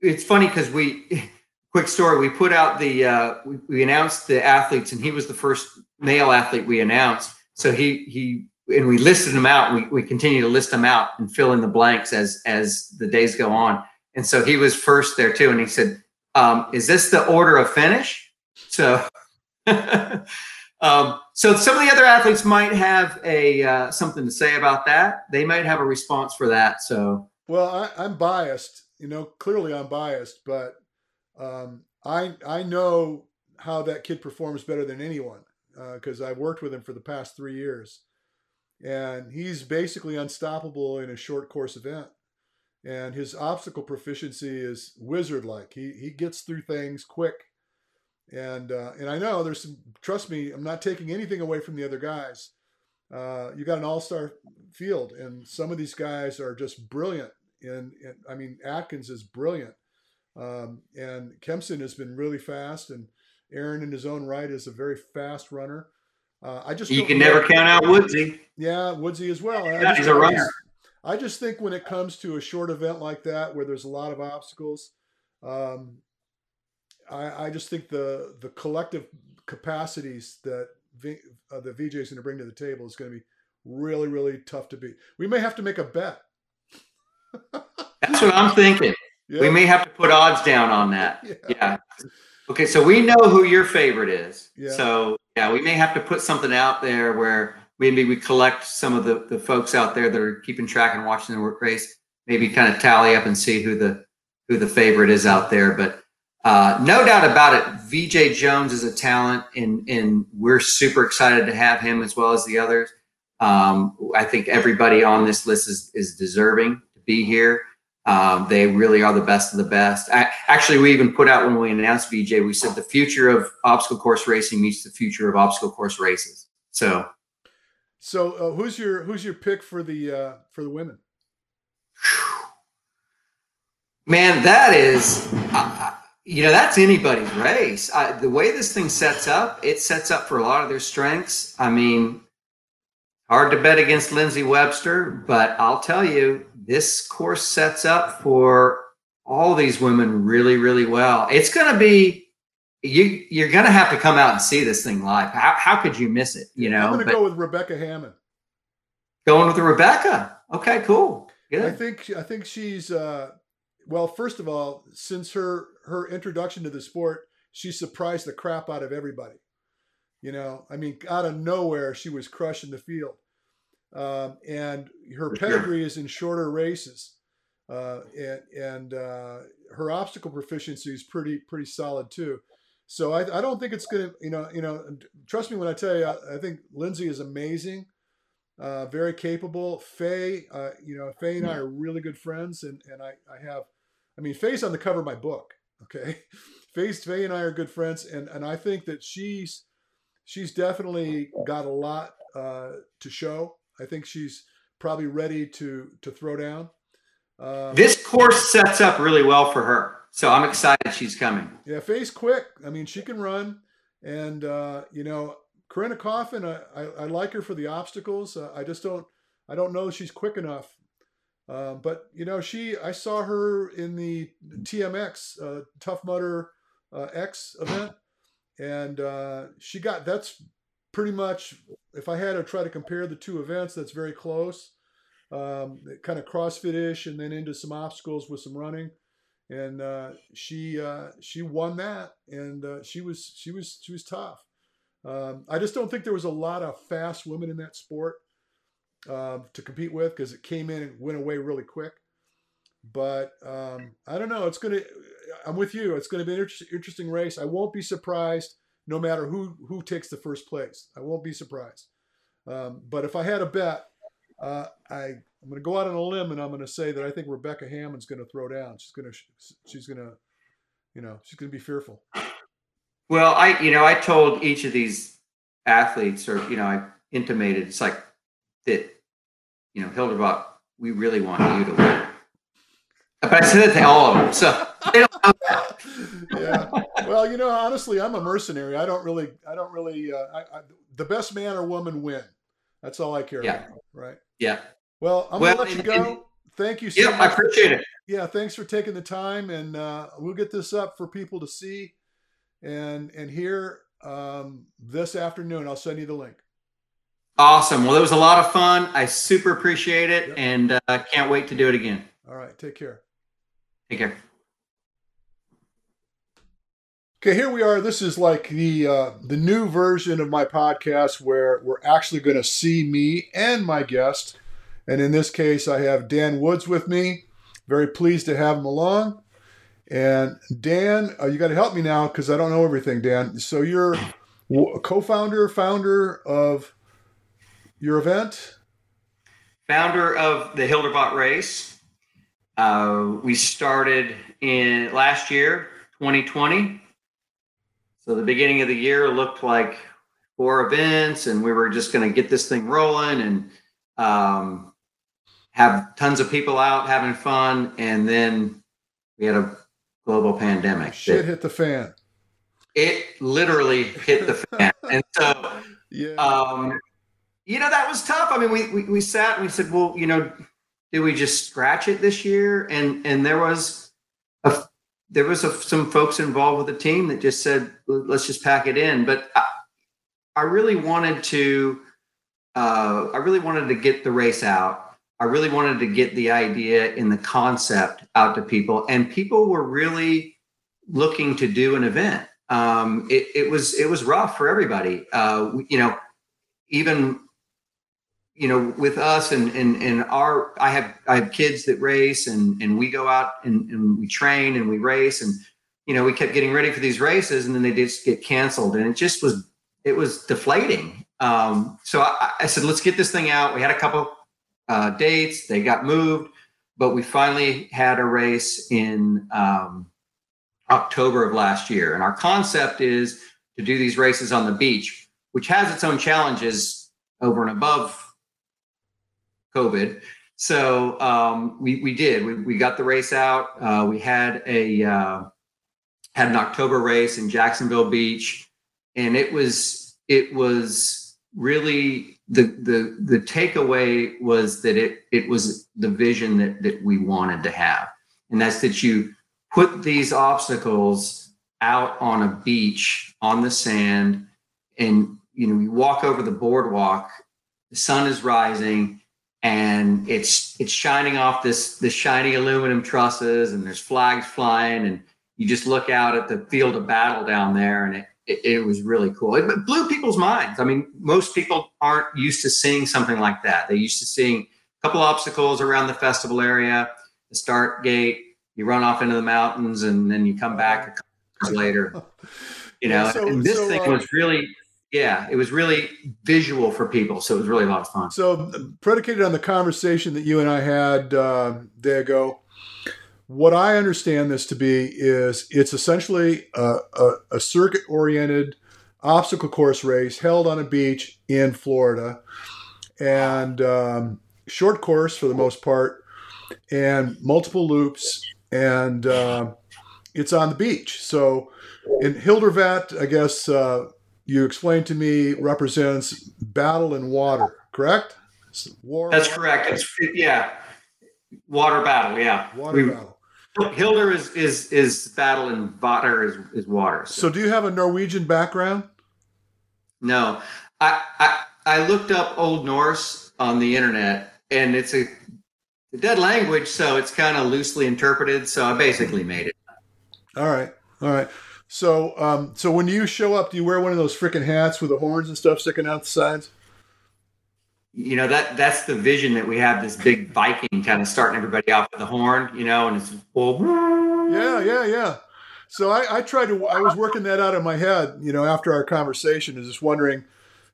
it's funny because we quick story. We put out the uh, we, we, announced the athletes and he was the first male athlete we announced. So he he and we listed them out. We, we continue to list them out and fill in the blanks as as the days go on. And so he was first there too and he said um, is this the order of finish? So [LAUGHS] um, so some of the other athletes might have a uh, something to say about that. They might have a response for that so. Well I, i'm biased you know clearly i'm biased but um, I I know how that kid performs better than anyone because uh, I've worked with him for the past three years, and he's basically unstoppable in a short course event. And his obstacle proficiency is wizard like. He he gets through things quick, and uh, and I know there's some. Trust me, I'm not taking anything away from the other guys. Uh, you got an all-star field, and some of these guys are just brilliant. And, and I mean, Atkins is brilliant um, and Kempson has been really fast, and Aaron, in his own right, is a very fast runner. Uh, I just you can never count out Woodsy. Yeah, Woodsy as well. Yeah, he's a runner. I just think when it comes to a short event like that, where there's a lot of obstacles, um, I, I, just think the the collective capacities that v, uh, the VJ is going to bring to the table is going to be really, really tough to beat. We may have to make a bet. That's what I'm thinking. Yeah. We may have to put odds down on that. [LAUGHS] Yeah. yeah. Okay, so we know who your favorite is. Yeah. So yeah, we may have to put something out there where maybe we collect some of the, the folks out there that are keeping track and watching the work race, maybe kind of tally up and see who the who the favorite is out there. But uh, no doubt about it, VJ Jones is a talent, and and we're super excited to have him as well as the others. Um, I think everybody on this list is is deserving to be here. Um, they really are the best of the best. I, actually, we even put out when we announced VJ, we said the future of obstacle course racing meets the future of obstacle course races. So, so uh, who's your who's your pick for the uh, for the women? Man, that is, uh, you know, that's anybody's race. I, the way this thing sets up, it sets up for a lot of their strengths. I mean, hard to bet against Lindsay Webster, but I'll tell you, this course sets up for all these women really, really well. It's going to be you. You're going to have to come out and see this thing live. How, how could you miss it? You know, I'm going to go with Rebecca Hammond. Going with Rebecca. Okay, cool. Good. I think I think she's uh, well. First of all, since her her introduction to the sport, she surprised the crap out of everybody. You know, I mean, out of nowhere, she was crushing the field. Um, and her pedigree is in shorter races. Uh, and and uh, her obstacle proficiency is pretty pretty solid too. So I, I don't think it's gonna you know you know trust me when I tell you I, I think Lindsay is amazing, uh, very capable. Faye, uh, you know Faye and I are really good friends, and and I I have, I mean Faye's on the cover of my book. Okay, [LAUGHS] Faye's Faye and I are good friends, and and I think that she's she's definitely got a lot uh, to show. I think she's probably ready to to throw down. Um, this course sets up really well for her, so I'm excited she's coming. Yeah, Faye's quick. I mean, she can run, and uh, you know, Corinna Coffin. I, I, I, like her for the obstacles. Uh, I just don't. I don't know she's quick enough. Um, but you know, she. I saw her in the TMX uh, Tough Mudder uh, X event, and uh, she got. That's pretty much. If I had to try to compare the two events, that's very close um, kind of CrossFit-ish, and then into some obstacles with some running. And uh, she uh, she won that, and uh, she was she was she was tough. Um, I just don't think there was a lot of fast women in that sport um, to compete with because it came in and went away really quick. But um, I don't know. It's gonna. I'm with you. It's gonna be an inter- interesting race. I won't be surprised no matter who who takes the first place. I won't be surprised. Um, but if I had a bet, uh, I I'm going to go out on a limb and I'm going to say that I think Rebecca Hammond's going to throw down. She's going to she's going to you know she's going to be fearful. Well, I you know I told each of these athletes, or you know I intimated it's like that. You know, Hildervat, we really want you to win. But I said it to all of them, so [LAUGHS] yeah. [LAUGHS] Well, you know, honestly, I'm a mercenary. I don't really, I don't really. Uh, I, I, the best man or woman win. That's all I care yeah. about, right? Yeah. Well, I'm well, gonna let you go. And, Thank you so yeah, much. I appreciate it. Yeah, thanks for taking the time, and uh, we'll get this up for people to see and and hear um, this afternoon. I'll send you the link. Awesome. Well, it was a lot of fun. I super appreciate it, yep. and uh, can't wait to do it again. All right. Take care. Take care. Okay, here we are. This is like the uh, the new version of my podcast where we're actually going to see me and my guest. And in this case, I have Dan Woods with me. Very pleased to have him along. And Dan, uh, you got to help me now because I don't know everything, Dan. So you're a co-founder, founder of your event, founder of the Hildervat Race. Uh, we started in last year, 2020 so the beginning of the year looked like four events, and we were just going to get this thing rolling and um, have tons of people out having fun. And then we had a global pandemic. Shit hit the fan. It literally hit the [LAUGHS] fan, and so yeah. Um, you know that was tough. I mean, we, we we sat and we said, well, you know, did we just scratch it this year? And and there was there was a, some folks involved with the team that just said, let's just pack it in. But I, I really wanted to, uh, I really wanted to get the race out. I really wanted to get the idea and the concept out to people, and people were really looking to do an event. Um, it, it was it was rough for everybody. Uh, you know, even you know, with us and and and our, I have I have kids that race, and and we go out and, and we train and we race, and you know, we kept getting ready for these races, and then they just get canceled, and it just was it was deflating. Um, so I, I said, let's get this thing out. We had a couple uh, dates, they got moved, but we finally had a race in um, October of last year, and our concept is to do these races on the beach, which has its own challenges over and above COVID. So um, we we did. We, we got the race out. Uh, we had a uh, had an October race in Jacksonville Beach, and it was it was really the the the takeaway was that it it was the vision that that we wanted to have, and that's that you put these obstacles out on a beach on the sand, and you know you walk over the boardwalk. The sun is rising and it's it's shining off this this shiny aluminum trusses and there's flags flying and you just look out at the field of battle down there and it, it, it was really cool. It blew people's minds. I mean, most people aren't used to seeing something like that. They're used to seeing a couple obstacles around the festival area, the start gate, you run off into the mountains, and then you come back a couple hours later. [LAUGHS] You know, so, and this so, thing uh, was really yeah, it was really visual for people. So it was really a lot of fun. So, predicated on the conversation that you and I had uh, day ago, what I understand this to be is it's essentially a, a, a circuit oriented obstacle course race held on a beach in Florida and um, short course for the most part and multiple loops and uh, it's on the beach. So in Hildervat, I guess uh, you explained to me represents battle in water, correct? War. That's correct. It's yeah, water battle. Yeah, water we, battle. Hilder is is is battle and water is is water. So. so. do you have a Norwegian background? No, I, I I looked up Old Norse on the internet, and it's a, a dead language, so it's kind of loosely interpreted. So I basically made it. All right, all right. So, um, so when you show up, do you wear one of those freaking hats with the horns and stuff sticking out the sides? You know that that's the vision that we have. This big Viking kind of starting everybody off with the horn, you know, and it's well. Yeah, yeah, yeah. So I, I tried to. I was working that out in my head, you know, after our conversation, is just wondering,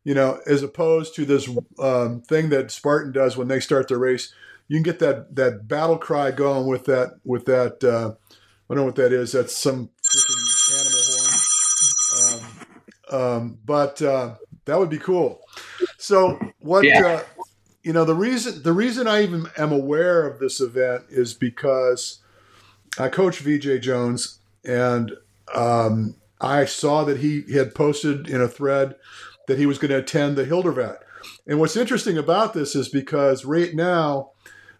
you know, as opposed to this um, thing that Spartan does when they start the race, you can get that that battle cry going with that with that. Uh, I don't know what that is. That's some freaking um, but uh, that would be cool. So what? Yeah. Uh, you know, the reason the reason I even am aware of this event is because I coach VJ Jones, and um, I saw that he had posted in a thread that he was going to attend the Hildervat. And what's interesting about this is because right now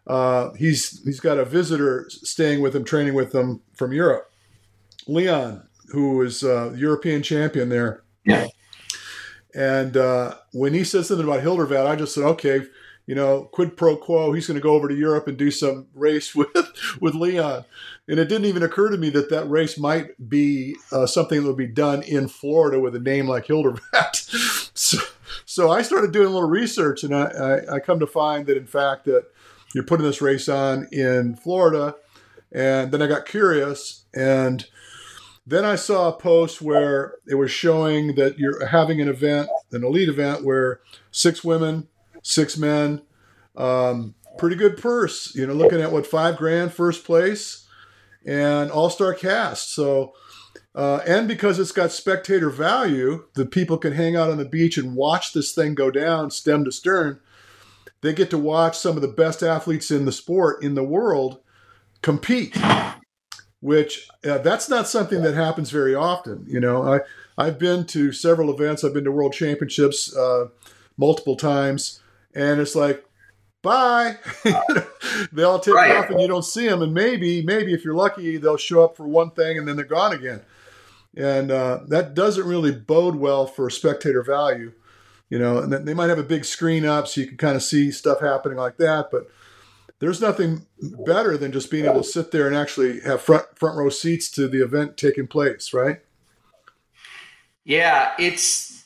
uh, he's he's got a visitor staying with him, training with him from Europe, Leon, who is uh, European champion there. Yeah. And uh, when he said something about Hildervat, I just said, okay, you know, quid pro quo. He's going to go over to Europe and do some [LAUGHS] race with with Leon. And it didn't even occur to me that that race might be uh, something that would be done in Florida with a name like Hildervat. [LAUGHS] so, so I started doing a little research, and I, I, I come to find that in fact that you're putting this race on in Florida. And then I got curious and then I saw a post where it was showing that you're having an event, an elite event, where six women, six men, um, pretty good purse. You know, looking at what five grand first place, and all star cast. So, uh, and because it's got spectator value, the people can hang out on the beach and watch this thing go down, stem to stern. They get to watch some of the best athletes in the sport in the world compete which uh, that's not something that happens very often. You know, I I've been to several events. I've been to World Championships uh, multiple times, and it's like, bye. [LAUGHS] they all take right. off, and you don't see them. And maybe maybe if you're lucky, they'll show up for one thing, and then they're gone again. And uh, that doesn't really bode well for spectator value. You know, and they might have a big screen up so you can kind of see stuff happening like that, but there's nothing better than just being able to sit there and actually have front front row seats to the event taking place, right? Yeah, it's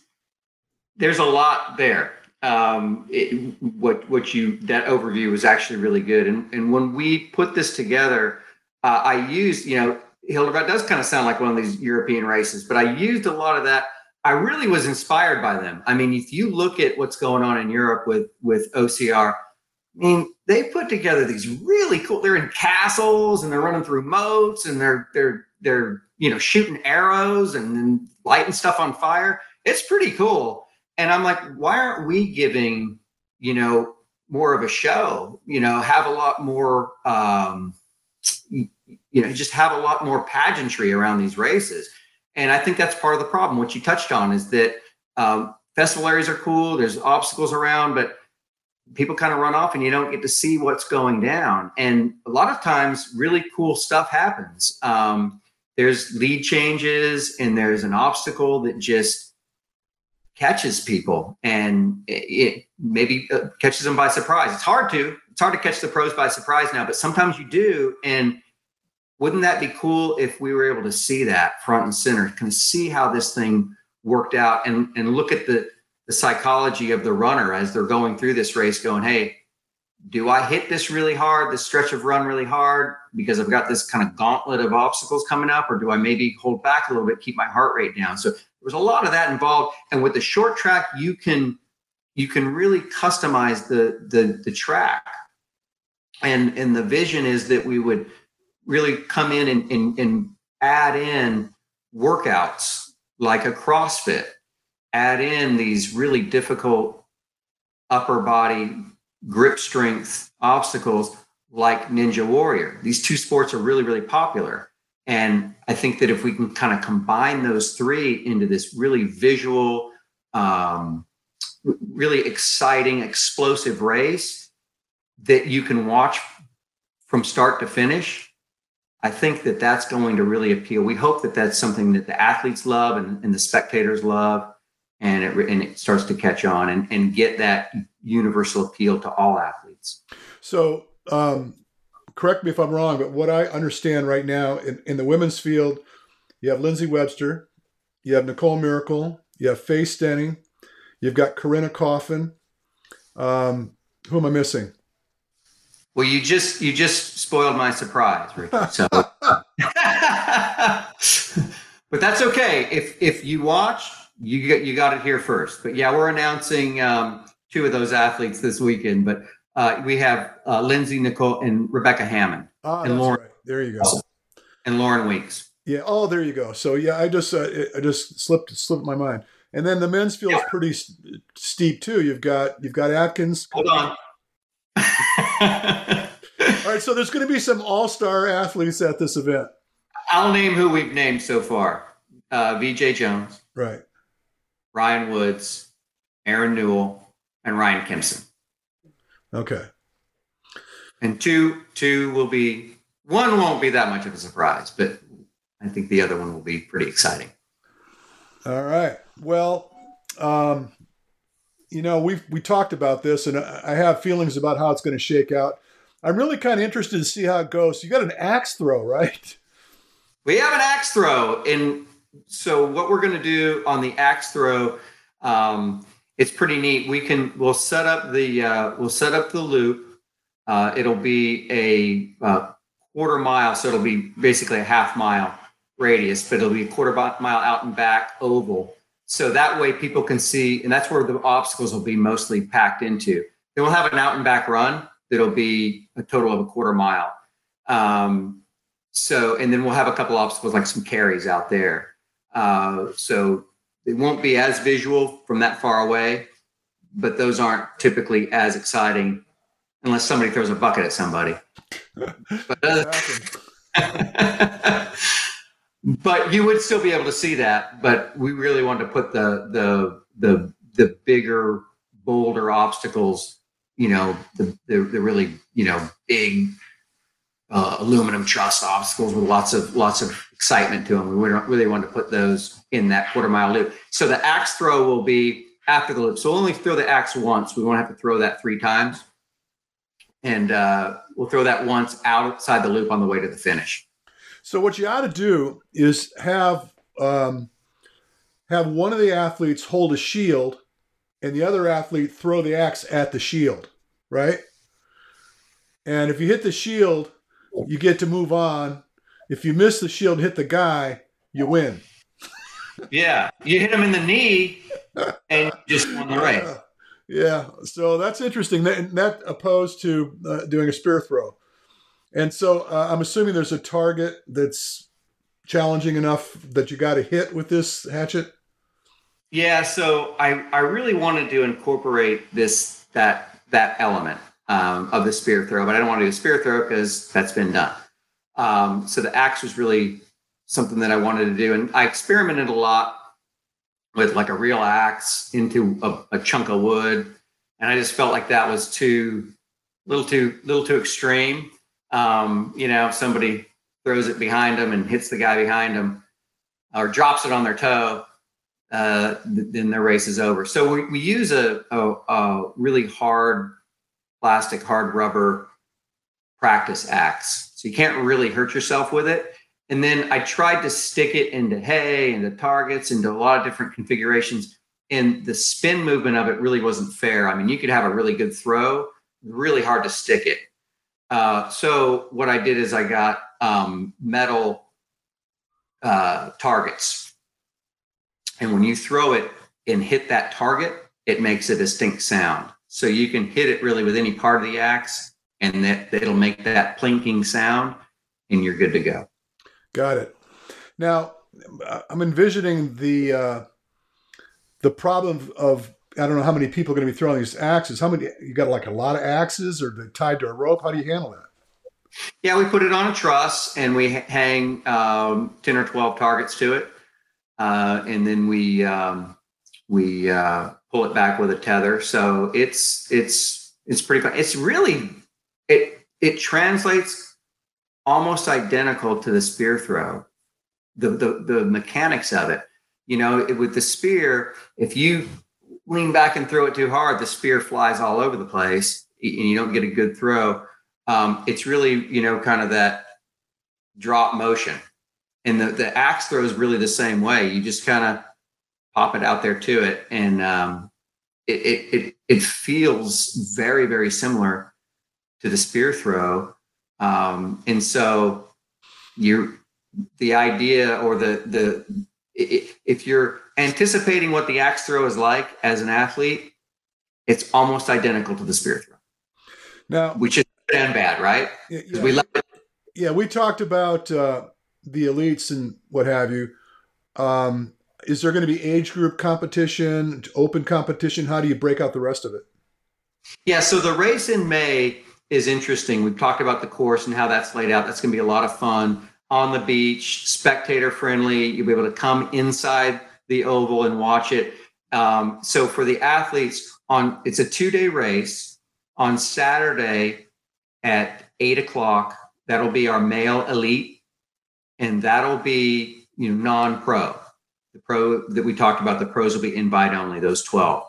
there's a lot there. Um, it, what what you that overview was actually really good, and and when we put this together, uh, I used you know Hildervat does kind of sound like one of these European races, but I used a lot of that. I really was inspired by them. I mean, if you look at what's going on in Europe with with OCR, I mean, they put together these really cool. They're in castles and they're running through moats and they're they're they're you know shooting arrows and then lighting stuff on fire. It's pretty cool. And I'm like, why aren't we giving you know more of a show? You know, have a lot more. Um, you know, just have a lot more pageantry around these races. And I think that's part of the problem. What you touched on is that um, festival areas are cool. There's obstacles around, but people kind of run off and you don't get to see what's going down. And a lot of times, really cool stuff happens. Um, there's lead changes and there's an obstacle that just catches people and it, maybe uh, catches them by surprise. It's hard to. It's hard to catch the pros by surprise now, but sometimes you do. And wouldn't that be cool if we were able to see that front and center, kind of see how this thing worked out and, and look at the, the psychology of the runner as they're going through this race, going, hey, do I hit this really hard, this stretch of run really hard because I've got this kind of gauntlet of obstacles coming up, or do I maybe hold back a little bit, keep my heart rate down? So there's a lot of that involved. And with the short track, you can you can really customize the the, the track. And and the vision is that we would really come in and, and, and add in workouts like a CrossFit, add in these really difficult upper body grip strength obstacles like Ninja Warrior. These two sports are really, really popular. And I think that if we can kind of combine those three into this really visual, um, really exciting, explosive race that you can watch from start to finish, I think that that's going to really appeal. We hope that that's something that the athletes love and, and the spectators love, and it, and it starts to catch on and, and get that universal appeal to all athletes. So, um, correct me if I'm wrong, but what I understand right now in, in the women's field, you have Lindsay Webster, you have Nicole Mericle, you have Faye Stenning, you've got Corinna Coffin. Um, who am I missing? Well, you just you just spoiled my surprise, Ricky. So, [LAUGHS] [LAUGHS] but that's okay. If if you watch, you you got it here first. But yeah, we're announcing um, two of those athletes this weekend. But uh, we have uh, Lindsay Nicole and Rebecca Hammond ah, and Lauren. Right. There you go. And Lauren Weeks. Yeah. Oh, there you go. So yeah, I just uh, I just slipped slipped my mind. And then the men's field is yeah. pretty steep too. You've got you've got Atkins. Hold on. [LAUGHS] all right, so there's going to be some all-star athletes at this event. I'll name who we've named so far: uh, VJ Jones, right? Ryan Woods, Aaron Newell, and Ryan Kempson. Okay. And two, two will be one won't be that much of a surprise, but I think the other one will be pretty exciting. All right. Well, um, you know, we've we talked about this, and I have feelings about how it's going to shake out. I'm really kind of interested to see how it goes. You got an axe throw, right? We have an axe throw, and so what we're going to do on the axe throw, um, it's pretty neat. We can we'll set up the uh, we'll set up the loop. Uh, it'll be a uh, quarter mile, so it'll be basically a half mile radius, but it'll be a quarter mile out and back oval. So that way people can see, and that's where the obstacles will be mostly packed into. Then we'll have an out and back run that'll be a total of a quarter mile. Um, so, and then we'll have a couple obstacles like some carries out there. Uh, so it won't be as visual from that far away, but those aren't typically as exciting unless somebody throws a bucket at somebody. [LAUGHS] but, uh, [LAUGHS] but you would still be able to see that. But we really wanted to put the the the the bigger, bolder obstacles. You know, the the, the really you know big uh, aluminum truss obstacles with lots of lots of excitement to them. We really wanted to put those in that quarter mile loop. So the axe throw will be after the loop. So we'll only throw the axe once. We won't have to throw that three times, and uh, we'll throw that once outside the loop on the way to the finish. So what you ought to do is have um, have one of the athletes hold a shield, and the other athlete throw the axe at the shield, right? And if you hit the shield, you get to move on. If you miss the shield, hit the guy, you win. Yeah, you hit him in the knee, and just won the race. Yeah, so that's interesting. That, that opposed to uh, doing a spear throw, and so uh, I'm assuming there's a target that's challenging enough that you got to hit with this hatchet. Yeah, so I I really wanted to incorporate this that that element um, of the spear throw, but I don't want to do a spear throw because that's been done. Um, so the axe was really something that I wanted to do, and I experimented a lot with like a real axe into a, a chunk of wood, and I just felt like that was too little too little too extreme. Um, you know, if somebody throws it behind them and hits the guy behind them, or drops it on their toe, uh, then their race is over. So we, we use a, a, a really hard plastic, hard rubber practice axe. So you can't really hurt yourself with it. And then I tried to stick it into hay, into targets, into a lot of different configurations. And the spin movement of it really wasn't fair. I mean, you could have a really good throw, really hard to stick it. Uh, so what I did is I got um, metal uh, targets, and when you throw it and hit that target, it makes a distinct sound. So you can hit it really with any part of the axe, and that it'll make that plinking sound, and you're good to go. Got it. Now I'm envisioning the uh, the problem of I don't know how many people are going to be throwing these axes. How many you got? Like a lot of axes, or tied to a rope? How do you handle that? Yeah, we put it on a truss and we hang um, ten or twelve targets to it, uh, and then we um, we uh, pull it back with a tether. So it's it's it's pretty fun. It's really it it translates almost identical to the spear throw. The the the mechanics of it. You know, with the spear, if you lean back and throw it too hard, the spear flies all over the place and you don't get a good throw. Um, it's really, you know, kind of that drop motion. And the, the axe throw is really the same way. You just kind of pop it out there to it. And um, it, it, it, it feels very, very similar to the spear throw. Um, and so you're, the idea or the, the, if you're anticipating what the axe throw is like as an athlete, it's almost identical to the spear throw. Now, which is good and bad, right? Yeah, we yeah, we talked about uh, the elites and what have you. Um, is there going to be age group competition, open competition? How do you break out the rest of it? Yeah, so the race in May is interesting. We've talked about the course and how that's laid out. That's going to be a lot of fun on the beach, spectator friendly. You'll be able to come inside the oval and watch it. Um, so for the athletes, on it's a two day race on Saturday at eight o'clock. That'll be our male elite, and that'll be you know non pro. The pro that we talked about, the pros will be invite only. Those twelve,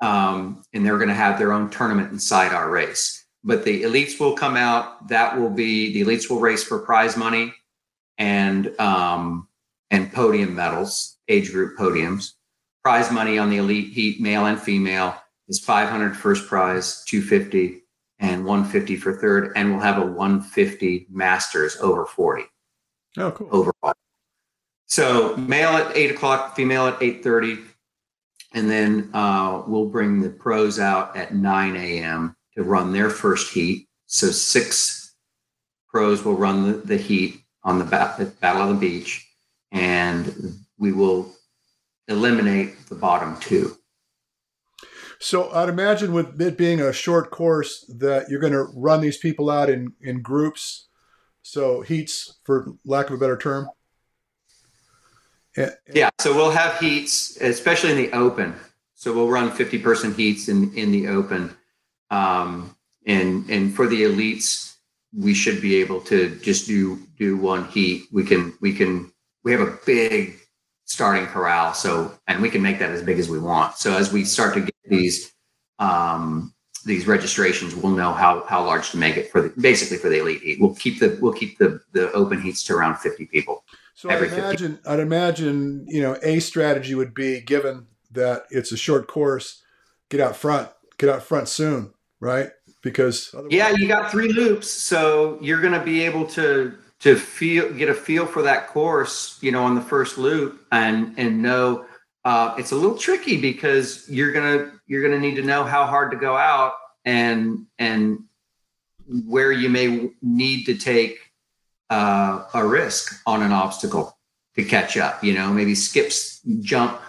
um, and they're going to have their own tournament inside our race. But the elites will come out. That will be the elites will race for prize money and um, and podium medals, age group podiums. Prize money on the elite heat, male and female, is 500 first prize, 250, and 150 for third, and we'll have a 150 masters over 40. Oh, cool. Overall. So male at eight o'clock, female at 8:30, and then uh, we'll bring the pros out at 9 a.m. to run their first heat. So six pros will run the, the heat on the Battle of the Beach, and we will eliminate the bottom two. So I'd imagine with it being a short course that you're going to run these people out in, in groups. So heats, for lack of a better term. Yeah, so we'll have heats, especially in the open. So we'll run 50 person heats in, in the open. Um, and, and for the elites, we should be able to just do do one heat. We can we can we have a big starting corral, so and we can make that as big as we want. So as we start to get these um, these registrations, we'll know how how large to make it for the basically for the elite heat. We'll keep the we'll keep the the open heats to around fifty people. So I'd imagine 50. I'd imagine you know a strategy would be given that it's a short course, get out front, get out front soon, right? because yeah you got three loops so you're going to be able to to feel get a feel for that course you know on the first loop and and know uh, it's a little tricky because you're gonna you're gonna need to know how hard to go out and and where you may need to take uh, a risk on an obstacle to catch up you know maybe skips jump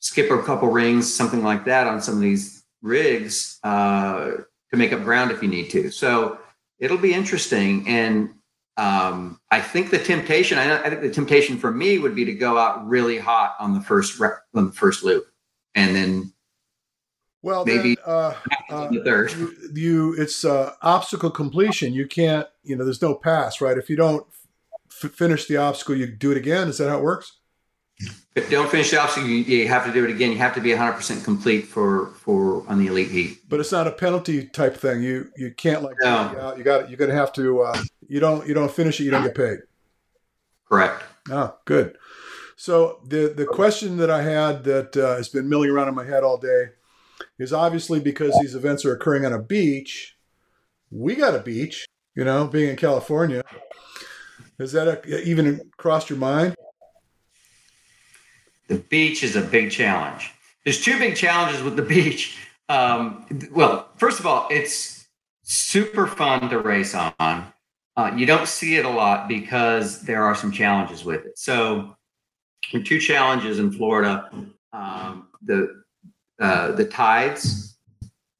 skip a couple rings something like that on some of these rigs uh, to make up ground if you need to. So it'll be interesting. And um, I think the temptation, I, I, think the temptation for me would be to go out really hot on the first on the first loop, and then well maybe then, uh, uh, the third. You, you it's uh, obstacle completion. You can't, you know, there's no pass, right? If you don't f- finish the obstacle, you do it again. Is that how it works? If don't finish the obstacle, you, you, have to do it again. You have to be 100% complete for for on the elite heat. But it's not a penalty type thing. You you can't like no. you got you're gonna have to. Uh, you don't you don't finish it. You don't get paid. Correct. Oh, good. So the the question that I had that uh, has been milling around in my head all day is obviously because these events are occurring on a beach. We got a beach, you know, being in California. Has that even crossed your mind? The beach is a big challenge. There's two big challenges with the [LAUGHS] beach. Um, well, first of all, it's super fun to race on. Uh, you don't see it a lot because there are some challenges with it. So, two challenges in Florida: um, the uh, the tides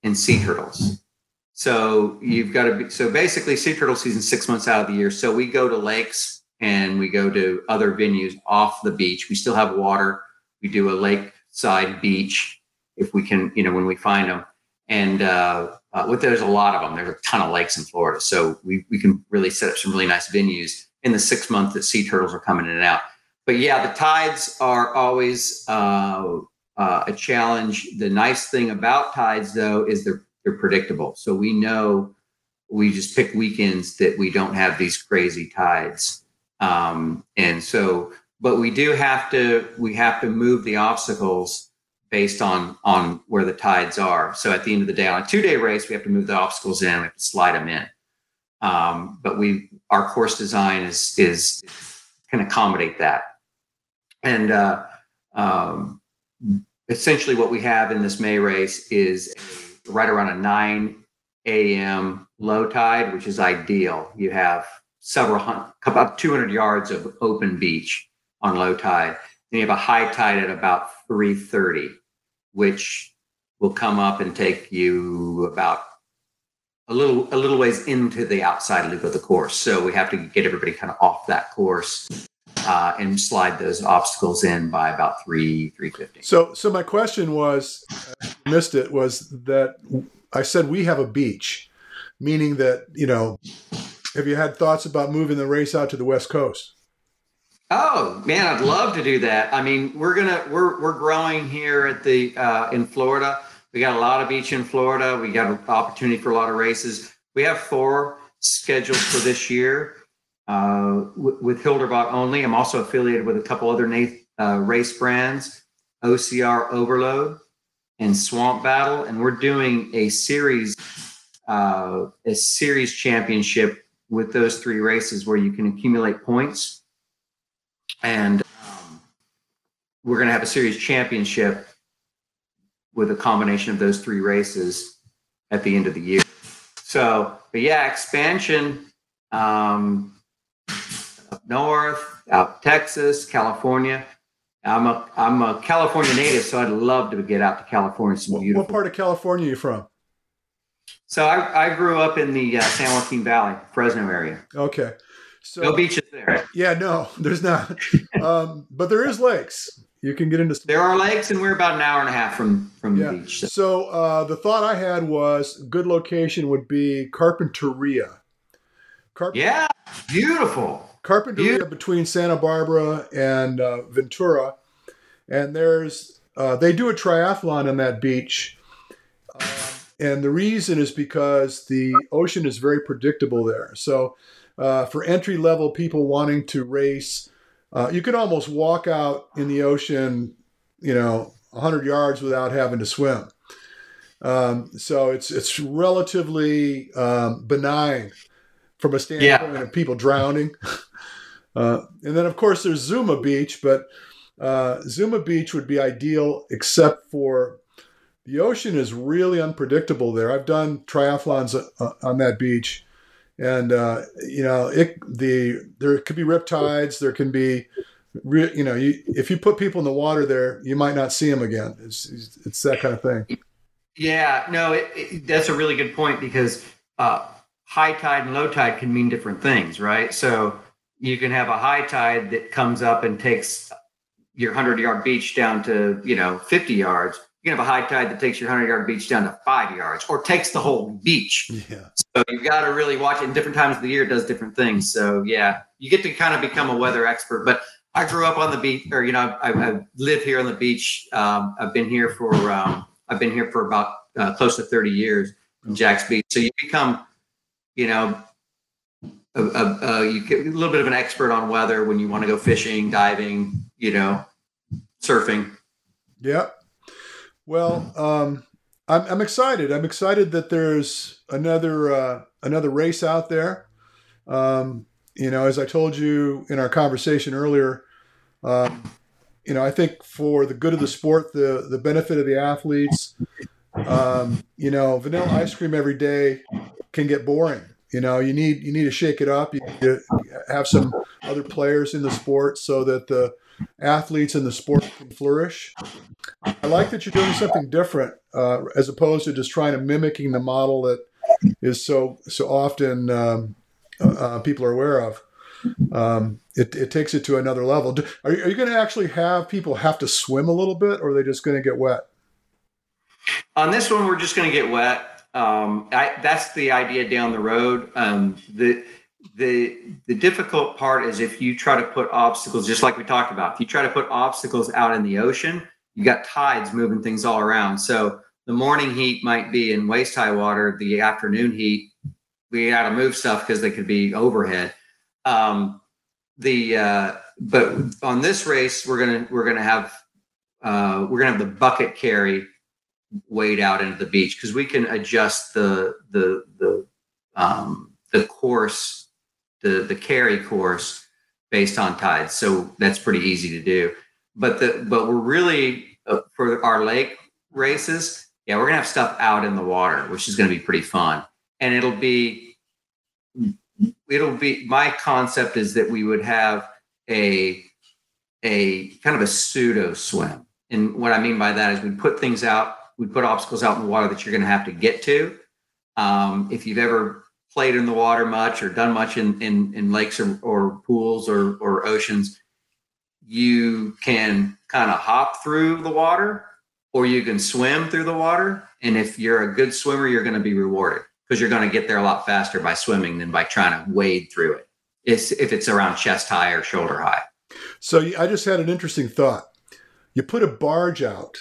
and sea turtles. So you've got to be so basically sea turtle season six months out of the year. So we go to lakes and we go to other venues off the beach. We still have water. We do a lakeside beach if we can, you know, when we find them. And uh, uh, with there's a lot of them. There's a ton of lakes in Florida, so we we can really set up some really nice venues in the six months that sea turtles are coming in and out. But yeah, the tides are always uh, uh, a challenge. The nice thing about tides, though, is they're they're predictable. So we know we just pick weekends that we don't have these crazy tides, um, and so but we do have to we have to move the obstacles based on on where the tides are. So at the end of the day, on a two day race, we have to move the obstacles in. We have to slide them in. Um, but we our course design is is can accommodate that. And uh, um, essentially, what we have in this May race is right around a 9 a.m. low tide, which is ideal. You have several hundred, about 200 yards of open beach on low tide. Then you have a high tide at about 3:30, which will come up and take you about a little a little ways into the outside loop of the course. So we have to get everybody kind of off that course uh, and slide those obstacles in by about three three fifty. So so my question was, missed it was that I said we have a beach, meaning that you know, have you had thoughts about moving the race out to the west coast? Oh man, I'd love to do that. I mean, we're gonna we're we're growing here at the uh, in Florida. We got a lot of beach in Florida. We got an opportunity for a lot of races. We have four scheduled for this year uh, w- with Hildervat only. I'm also affiliated with a couple other uh, race brands, OCR Overload and Swamp Battle, and we're doing a series, uh, a series championship with those three races where you can accumulate points and um, we're going to have a series championship with a combination of those three races at the end of the year. So, but yeah, expansion um, up north, out Texas, California. I'm a I'm a California native, so I'd love to get out to California. Some beautiful. What part of California are you from? So I, I grew up in the uh, San Joaquin Valley, Fresno area. Okay. So, no beaches there. Yeah, no, there's not. um, but there is lakes. You can get into. Some- there are lakes, and we're about an hour and a half from from yeah. the beach. So, so uh, the thought I had was good location would be Carpinteria. Carp- yeah, beautiful. Carpinteria beautiful. between Santa Barbara and uh, Ventura, and there's uh, they do a triathlon on that beach. And the reason is because the ocean is very predictable there. So uh, for entry level people wanting to race. Uh, you can almost walk out in the ocean, you know, 100 yards without having to swim. Um, so it's it's relatively um, benign from a standpoint yeah. of people drowning. [LAUGHS] Uh, and then of course there's Zuma Beach, but uh, Zuma Beach would be ideal except for the ocean is really unpredictable there. I've done triathlons uh, on that beach, and uh, you know it the there could be riptides. There can be you know you, if you put people in the water there you might not see them again. It's it's that kind of thing. Yeah no it, it, that's a really good point because uh, high tide and low tide can mean different things right? So you can have a high tide that comes up and takes your 100 yard beach down to you know 50 yards you can have a high tide that takes your 100 yard beach down to five yards or takes the whole beach. Yeah. So you've got to really watch it in different times of the year, it does different things. So, yeah, you get to kind of become a weather expert. But I grew up on the beach, or you know, I, I live here on the beach. Um, I've been here for um, I've been here for about uh, close to 30 years in Jax Beach. So you become, you know, a, a, a, you get a little bit of an expert on weather when you want to go fishing, diving, you know, surfing. Yeah. Well, um, I'm, I'm excited. I'm excited that there's another uh, another race out there. Um, you know, as I told you in our conversation earlier, um, you know, I think for the good of the sport, the the benefit of the athletes, um, you know, vanilla ice cream every day can get boring. You know, you need you need to shake it up. You have some other players in the sport so that the athletes in the sport can flourish. I like that you're doing something different uh, as opposed to just trying to mimicking the model that is so so often um, uh, people are aware of. Um, it, it takes it to another level. Are you, you going to actually have people have to swim a little bit, or are they just going to get wet? On this one, we're just going to get wet. Um, I, that's the idea down the road. Um, the the the difficult part is if you try to put obstacles, just like we talked about. If you try to put obstacles out in the ocean, you got tides moving things all around. So the morning heat might be in waist high water. The afternoon heat, we got to move stuff because they could be overhead. Um, the uh, but on this race, we're gonna we're gonna have uh, we're gonna have the bucket carry wade out into the beach because we can adjust the the the um, the course, the the carry course based on tides. So that's pretty easy to do. But the but we're really uh, for our lake races, yeah, we're gonna have stuff out in the water, which is gonna be pretty fun, and it'll be it'll be my concept is that we would have a a kind of a pseudo swim. And what I mean by that is we put things out we put obstacles out in the water that you're going to have to get to. Um, if you've ever played in the water much or done much in in, in lakes or, or pools or, or oceans, you can kind of hop through the water or you can swim through the water. And if you're a good swimmer, you're going to be rewarded because you're going to get there a lot faster by swimming than by trying to wade through it. It's, if it's around chest high or shoulder high. So I just had an interesting thought. You put a barge out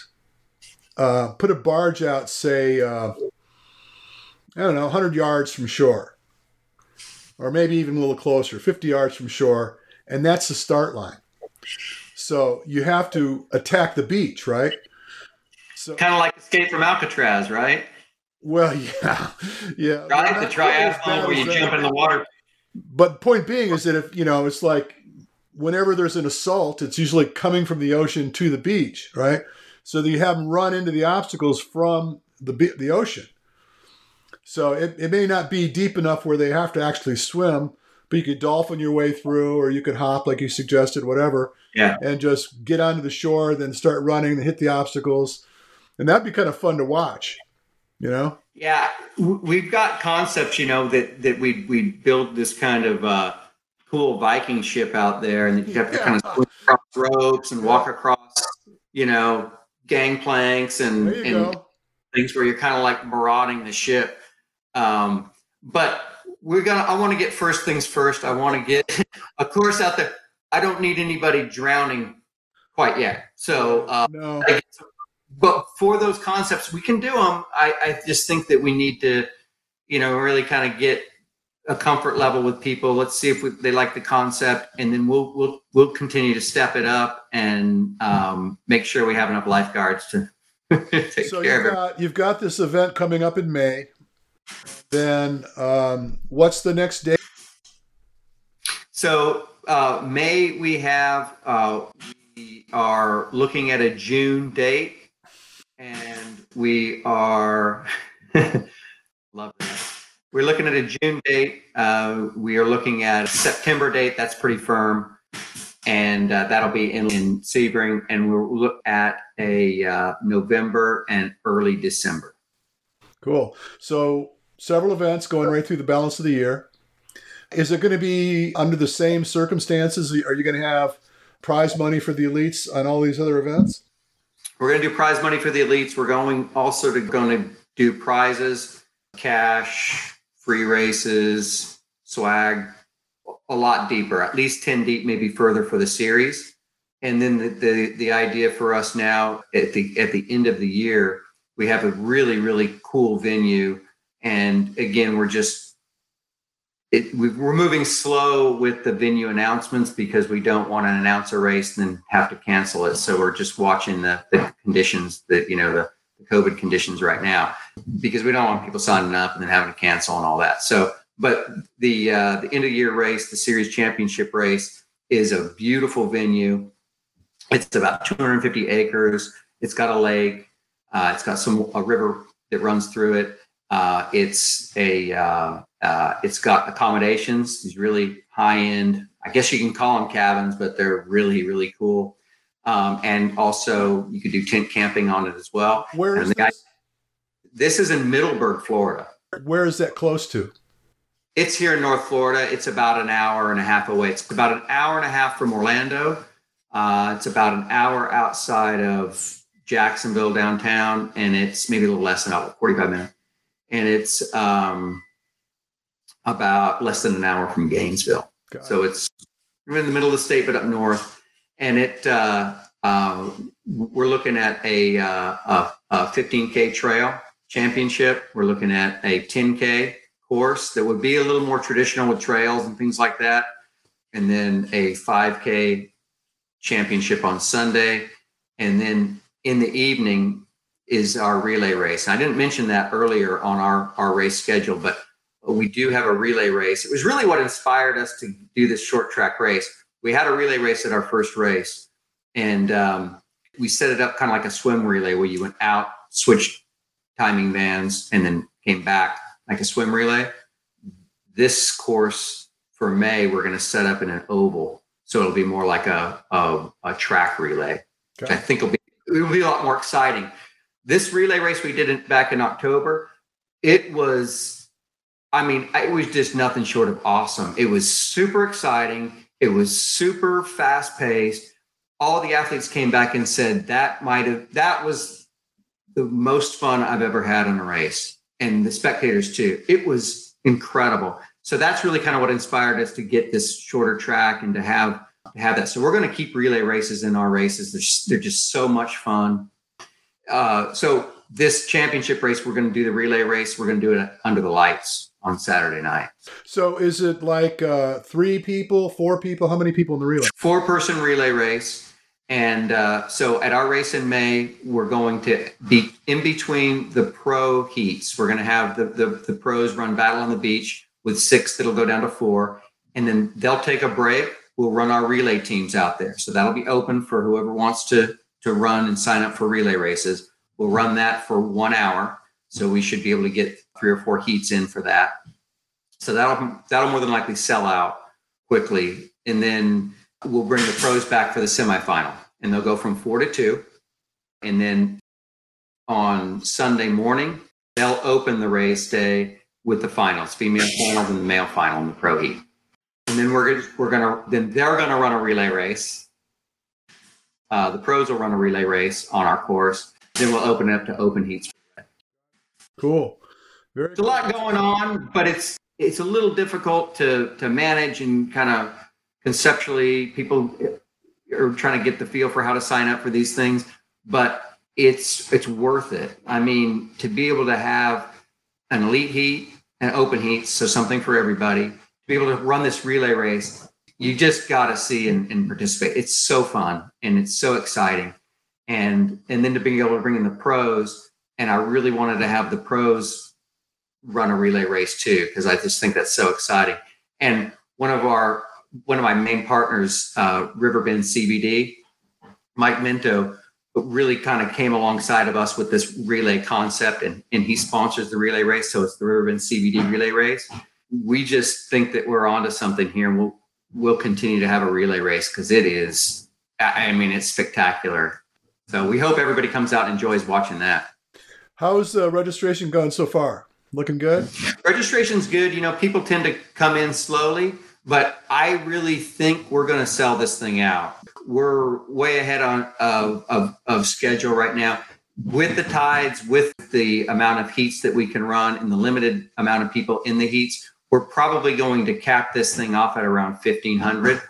uh, put a barge out, say, uh, I don't know, 100 yards from shore, or maybe even a little closer, 50 yards from shore, and that's the start line. So you have to attack the beach, right? So kind of like Escape from Alcatraz, right? Well, [LAUGHS] yeah, yeah. Right, the triathlon where you jump in the water. But point being is that if you know, it's like whenever there's an assault, it's usually coming from the ocean to the beach, right? so that you have them run into the obstacles from the, the ocean. So it, it may not be deep enough where they have to actually swim, but you could dolphin your way through, or you could hop like you suggested, whatever. Yeah. And just get onto the shore, then start running, and hit the obstacles, and that'd be kind of fun to watch. You know. Yeah, we've got concepts, you know, that that we we build this kind of uh, cool Viking ship out there, and you have to yeah. kind of swim across ropes and walk across, you know, gangplanks and, and things where you're kind of like marauding the ship. Um, but we're gonna. I want to get first things first. I want to get [LAUGHS] a course out there. I don't need anybody drowning quite yet. So, uh, no. but for those concepts, we can do them. I, I just think that we need to, you know, really kind of get a comfort level with people. Let's see if we, they like the concept, and then we'll we'll we'll continue to step it up and um, make sure we have enough lifeguards to [LAUGHS] take so care you've got, You've got this event coming up in May. Then um, what's the next date? So uh, May we have uh, we are looking at a June date, and we are [LAUGHS] love that we're looking at a June date. Uh, we are looking at a September date. That's pretty firm. And uh, that'll be in, in Sebring. And we'll look at a uh, November and early December. Cool. So several events going right through the balance of the year. Is it going to be under the same circumstances? Are you going to have prize money for the elites on all these other events? We're going to do prize money for the elites. We're going also to going to do prizes, cash, free races, swag, a lot deeper, at least 10 deep, maybe further for the series. And then the, the, the idea for us now at the at the end of the year, we have a really, really cool venue. And again, we're just it, we're moving slow with the venue announcements because we don't want to announce a race and then have to cancel it. So we're just watching the, the conditions that, you know, the, the COVID conditions right now because we don't want people signing up and then having to cancel and all that. So but the uh, the end of year race, the series championship race, is a beautiful venue. It's about 250 acres. It's got a lake. Uh, it's got some a river that runs through it. Uh, it's a uh, uh, it's got accommodations. These really high end. I guess you can call them cabins, but they're really really cool. Um, and also, you could do tent camping on it as well. Where is this? Guy, this is in Middleburg, Florida. Where is that close to? It's here in North Florida. It's about an hour and a half away. It's about an hour and a half from Orlando. Uh, it's about an hour outside of Jacksonville downtown, and it's maybe a little less than about 45 minutes. And it's um, about less than an hour from Gainesville. Got so it's in the middle of the state, but up north. And it uh, uh, we're looking at a, uh, a, a 15k trail championship. We're looking at a 10k course that would be a little more traditional with trails and things like that. And then a 5K championship on Sunday. And then in the evening is our relay race. I didn't mention that earlier on our, our race schedule, but we do have a relay race. It was really what inspired us to do this short track race. We had a relay race at our first race, and um, we set it up kind of like a swim relay where you went out, switched timing bands, and then came back like a swim relay. This course for May, we're going to set up in an oval. So it'll be more like a, a, a track relay, okay. which I think will be, it will be a lot more exciting. This relay race we did in, back in October, it was, I mean, it was just nothing short of awesome. It was super exciting. It was super fast paced. All the athletes came back and said that might have, that was the most fun I've ever had in a race and the spectators too. It was incredible. So that's really kind of what inspired us to get this shorter track and to have have that. So we're going to keep relay races in our races. They're, they're just so much fun. Uh, so this championship race, we're going to do the relay race. We're going to do it under the lights on Saturday night. So is it like uh, three people, four people? How many people in the relay? Four person relay race. And uh, so at our race in May, we're going to be in between the pro heats. We're going to have the, the, the pros run battle on the beach with six that'll go down to four. And then they'll take a break. We'll run our relay teams out there. So that'll be open for whoever wants to, to run and sign up for relay races. We'll run that for one hour. So we should be able to get three or four heats in for that. So that'll that'll more than likely sell out quickly. And then we'll bring the pros back for the semifinal and they'll go from four to two. And then on Sunday morning, they'll open the race day with the finals, female finals and the male final in the pro heat. And then we're gonna, we're gonna then they're gonna run a relay race. Uh, the pros will run a relay race on our course. Then we'll open it up to open heats. Cool. Very There's cool. a lot going on, but it's it's a little difficult to to manage and kind of conceptually people are trying to get the feel for how to sign up for these things, but it's it's worth it. I mean, to be able to have an elite heat and open heat, so something for everybody, be able to run this relay race, you just got to see and, and participate. It's so fun and it's so exciting, and and then to be able to bring in the pros, and I really wanted to have the pros run a relay race too because I just think that's so exciting. And one of our one of my main partners, uh, Riverbend CBD, Mike Minto, really kind of came alongside of us with this relay concept, and, and he sponsors the relay race. So it's the Riverbend CBD relay race. We just think that we're onto something here, and we'll we'll continue to have a relay race because it is. I mean, it's spectacular. So we hope everybody comes out and enjoys watching that. How's uh, registration gone so far? Looking good. Registration's good. You know, people tend to come in slowly but I really think we're going to sell this thing out. We're way ahead on of, of, of schedule right now with the tides, with the amount of heats that we can run and the limited amount of people in the heats. We're probably going to cap this thing off at around 1500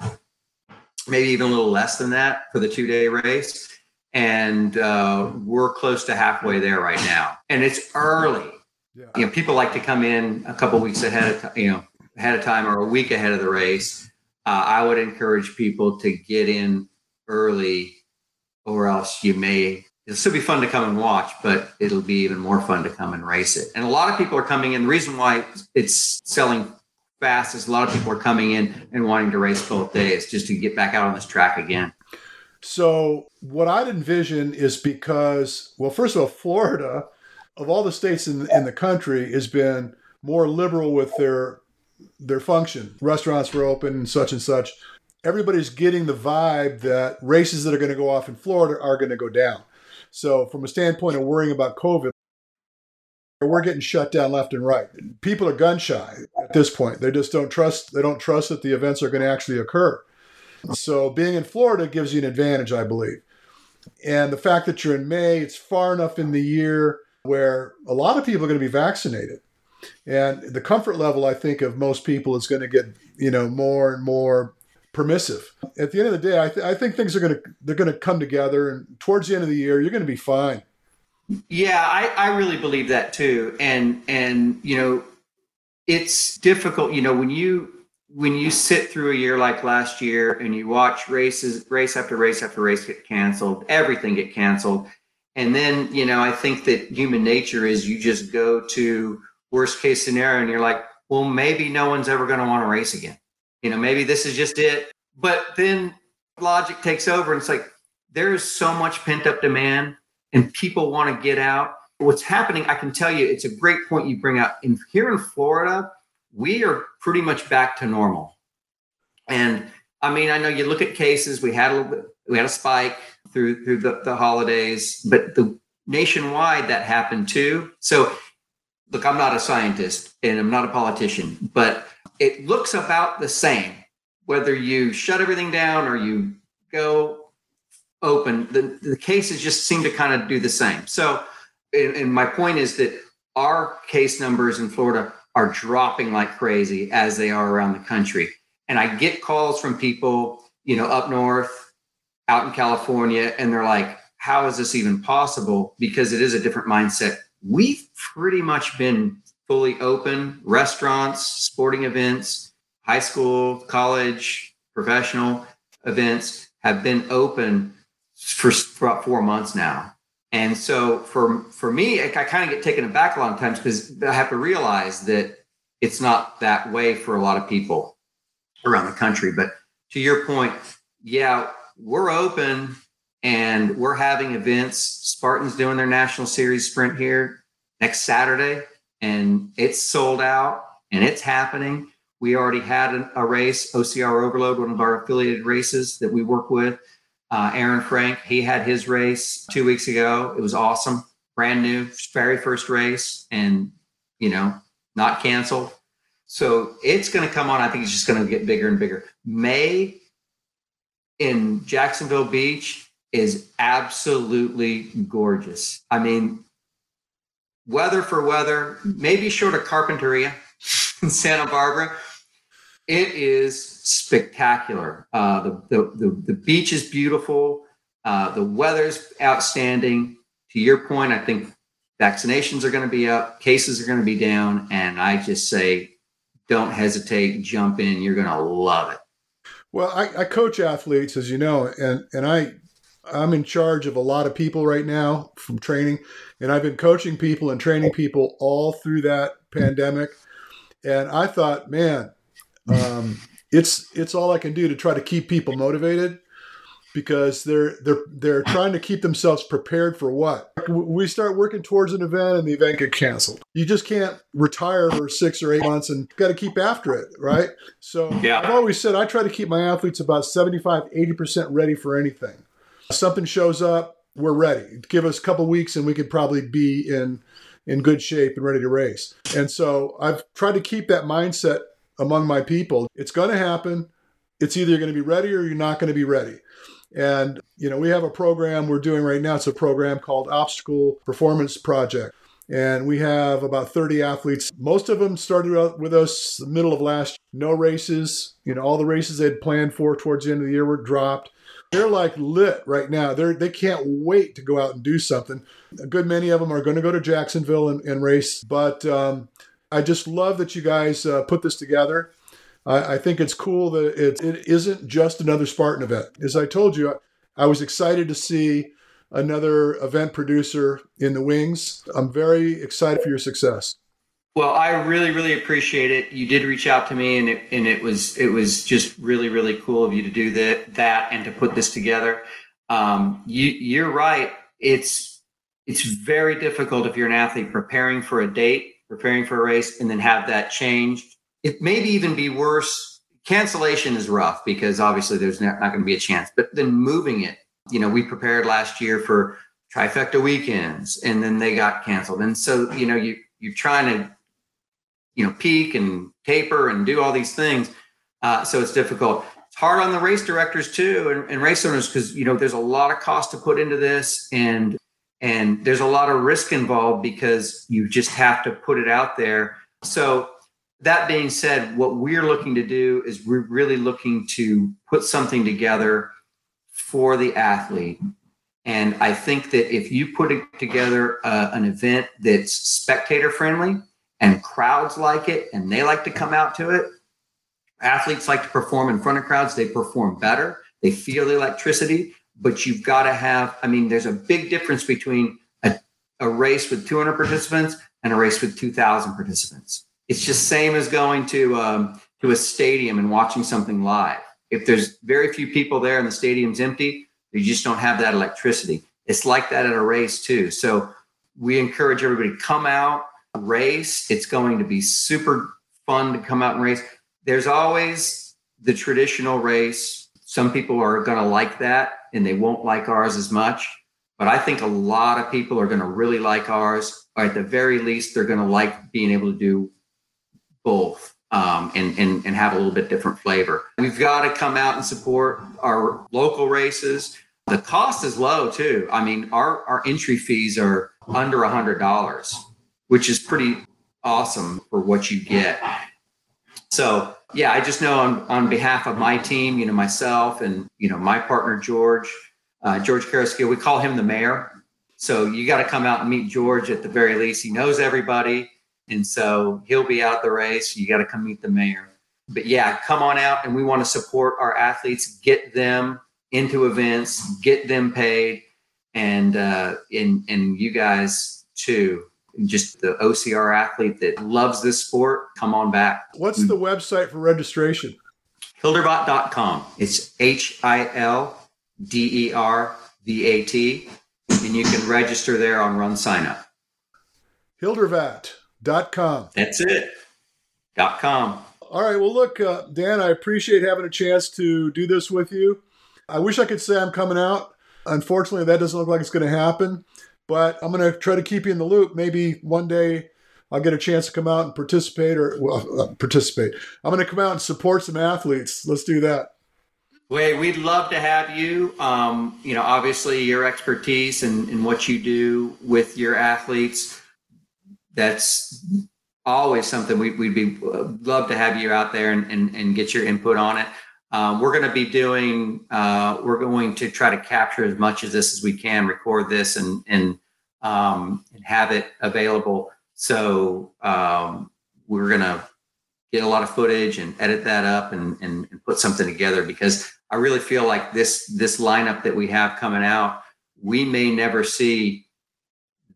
maybe even a little less than that for the two day race. And uh, we're close to halfway there right now. And it's early. Yeah. you know people like to come in a couple weeks ahead of you know ahead of time or a week ahead of the race. Uh, i would encourage people to get in early or else you may it'll still be fun to come and watch, but it'll be even more fun to come and race it. And a lot of people are coming in. The reason why it's selling fast is a lot of people are coming in and wanting to race both days just to get back out on this track again. So what I'd envision is because, well, first of all, Florida, of all the states in, in the country, has been more liberal with their their function. Restaurants were open and such and such. Everybody's getting the vibe that races that are going to go off in Florida are going to go down. So, from a standpoint of worrying about COVID, we're getting shut down left and right. People are gun shy at this point. They just don't trust. They don't trust that the events are going to actually occur. So, being in Florida gives you an advantage, I believe. And the fact that you're in May, it's far enough in the year where a lot of people are going to be vaccinated. And the comfort level, I think, of most people is going to get, you know, more and more permissive. At the end of the day, I, th- I think things are going to they're going to come together, and towards the end of the year, you're going to be fine. Yeah, I, I really believe that too, and and you know, it's difficult. You know, when you when you sit through a year like last year and you watch races, race after race after race get canceled, everything get canceled, and then you know, I think that human nature is you just go to worst case scenario, and you're like, well, maybe no one's ever going to want to race again you know, maybe this is just it. But then logic takes over and it's like there is so much pent up demand and people want to get out. What's happening, I can tell you, it's a great point you bring up. In here in Florida, we are pretty much back to normal. And I mean, I know you look at cases, we had a little bit, we had a spike through through the, the holidays, but the nationwide that happened too. So look, I'm not a scientist and I'm not a politician, but it looks about the same. Whether you shut everything down or you go open the, the cases just seem to kind of do the same. So and, and my point is that our case numbers in florida are dropping like crazy as they are around the country. And i get calls from people you know up north out in california and they're like how is this even possible? Because it is a different mindset. We've pretty much been fully open restaurants, sporting events, high school, college, professional events have been open for, for about four months now. And so for for me, I, I kind of get taken aback a lot of times because I have to realize that it's not that way for a lot of people around the country. But to your point, yeah, we're open and we're having events. Spartan's doing their national series sprint here next Saturday and it's sold out and it's happening. We already had an, a race, OCR Overload, one of our affiliated races that we work with. Uh, Aaron Frank, he had his race two weeks ago. It was awesome, brand new, very first race, and you know, not canceled. So it's going to come on. I think it's just going to get bigger and bigger. May in Jacksonville Beach is absolutely gorgeous. I mean, weather for weather, maybe short of Carpinteria in Santa Barbara. It is spectacular. Uh, the, the, the, the, beach is beautiful. Uh, the weather's outstanding. To your point, I think vaccinations are going to be up, cases are going to be down. And I just say, don't hesitate, jump in. You're going to love it. Well, I, I coach athletes, as you know, and, and I I'm in charge of a lot of people right now from training, and I've been coaching people and training people all through that pandemic. And I thought, man, um, it's it's all I can do to try to keep people motivated because they're they're they're trying to keep themselves prepared for what we start working towards an event and the event get canceled you just can't retire for six or eight months and got to keep after it right so yeah. i've always said i try to keep my athletes about 75 80% ready for anything something shows up, we're ready. Give us a couple weeks and we could probably be in in good shape and ready to race. And so I've tried to keep that mindset among my people. It's going to happen. It's either going to be ready or you're not going to be ready. And you know, we have a program we're doing right now. It's a program called Obstacle Performance Project. And we have about 30 athletes. Most of them started out with us the middle of last year. No races. You know, all the races they'd planned for towards the end of the year were dropped. They're like lit right now. They're they can't wait to go out and do something. A good many of them are going to go to Jacksonville and, and race. But um, I just love that you guys uh, put this together. I, I, think it's cool that it, it isn't just another Spartan event. As I told you, I, I was excited to see another event producer in the wings. I'm very excited for your success. Well, I really, really appreciate it. You did reach out to me, and it and it was it was just really, really cool of you to do that that and to put this together. Um, you you're right. It's it's very difficult if you're an athlete preparing for a date, preparing for a race, and then have that changed. It maybe even be worse. Cancellation is rough because obviously there's not, not going to be a chance. But then moving it you know, we prepared last year for trifecta weekends and then they got canceled. And so, you know, you you're trying to, you know, peak and taper and do all these things. Uh, so it's difficult. It's hard on the race directors too and, and race owners because you know there's a lot of cost to put into this and and there's a lot of risk involved because you just have to put it out there. So that being said, what we're looking to do is we're really looking to put something together for the athlete. And I think that if you put together uh, an event that's spectator friendly and crowds like it and they like to come out to it, athletes like to perform in front of crowds, they perform better, they feel the electricity. But you've got to have, I mean, there's a big difference between a, a race with 200 participants and a race with 2,000 participants. It's just same as going to um, to a stadium and watching something live if there's very few people there and the stadium's empty, you just don't have that electricity. It's like that at a race too. So we encourage everybody to come out, race. It's going to be super fun to come out and race. There's always the traditional race. Some people are going to like that and they won't like ours as much. But I think a lot of people are going to really like ours. Or at the very least, they're going to like being able to do both um, and, and, and have a little bit different flavor. We've got to come out and support our local races. The cost is low too. I mean, our, our entry fees are under a hundred dollars, which is pretty awesome for what you get. So yeah, I just know on, on behalf of my team, you know, myself and, you know, my partner, George, uh, George Karaskill, we call him the mayor. So you got to come out and meet George at the very least. He knows everybody. And so he'll be out the race. You got to come meet the mayor. But yeah, come on out and we want to support our athletes, get them into events, get them paid, and uh, and and you guys too. Just the OCR athlete that loves this sport, come on back. What's the website for registration? Hildervat.com. It's H I L D E R V A T, and you can register there on Run Sign Up. Hildervat. Dot com. That's it. Dot com. All right. Well, look, uh, Dan, I appreciate having a chance to do this with you. I wish I could say I'm coming out. Unfortunately, that doesn't look like it's going to happen. But I'm going to try to keep you in the loop. Maybe one day I'll get a chance to come out and participate or well, uh, participate. I'm going to come out and support some athletes. Let's do that. Wait, we'd love to have you. Um, you know, obviously your expertise and, and what you do with your athletes that's always something we, would be love to have you out there and, and, and get your input on it. Um, we're going to be doing, uh, we're going to try to capture as much of this as we can, record this and, and, um, and have it available. So um, we're going to get a lot of footage and edit that up and, and, and put something together because I really feel like this, this lineup that we have coming out, we may never see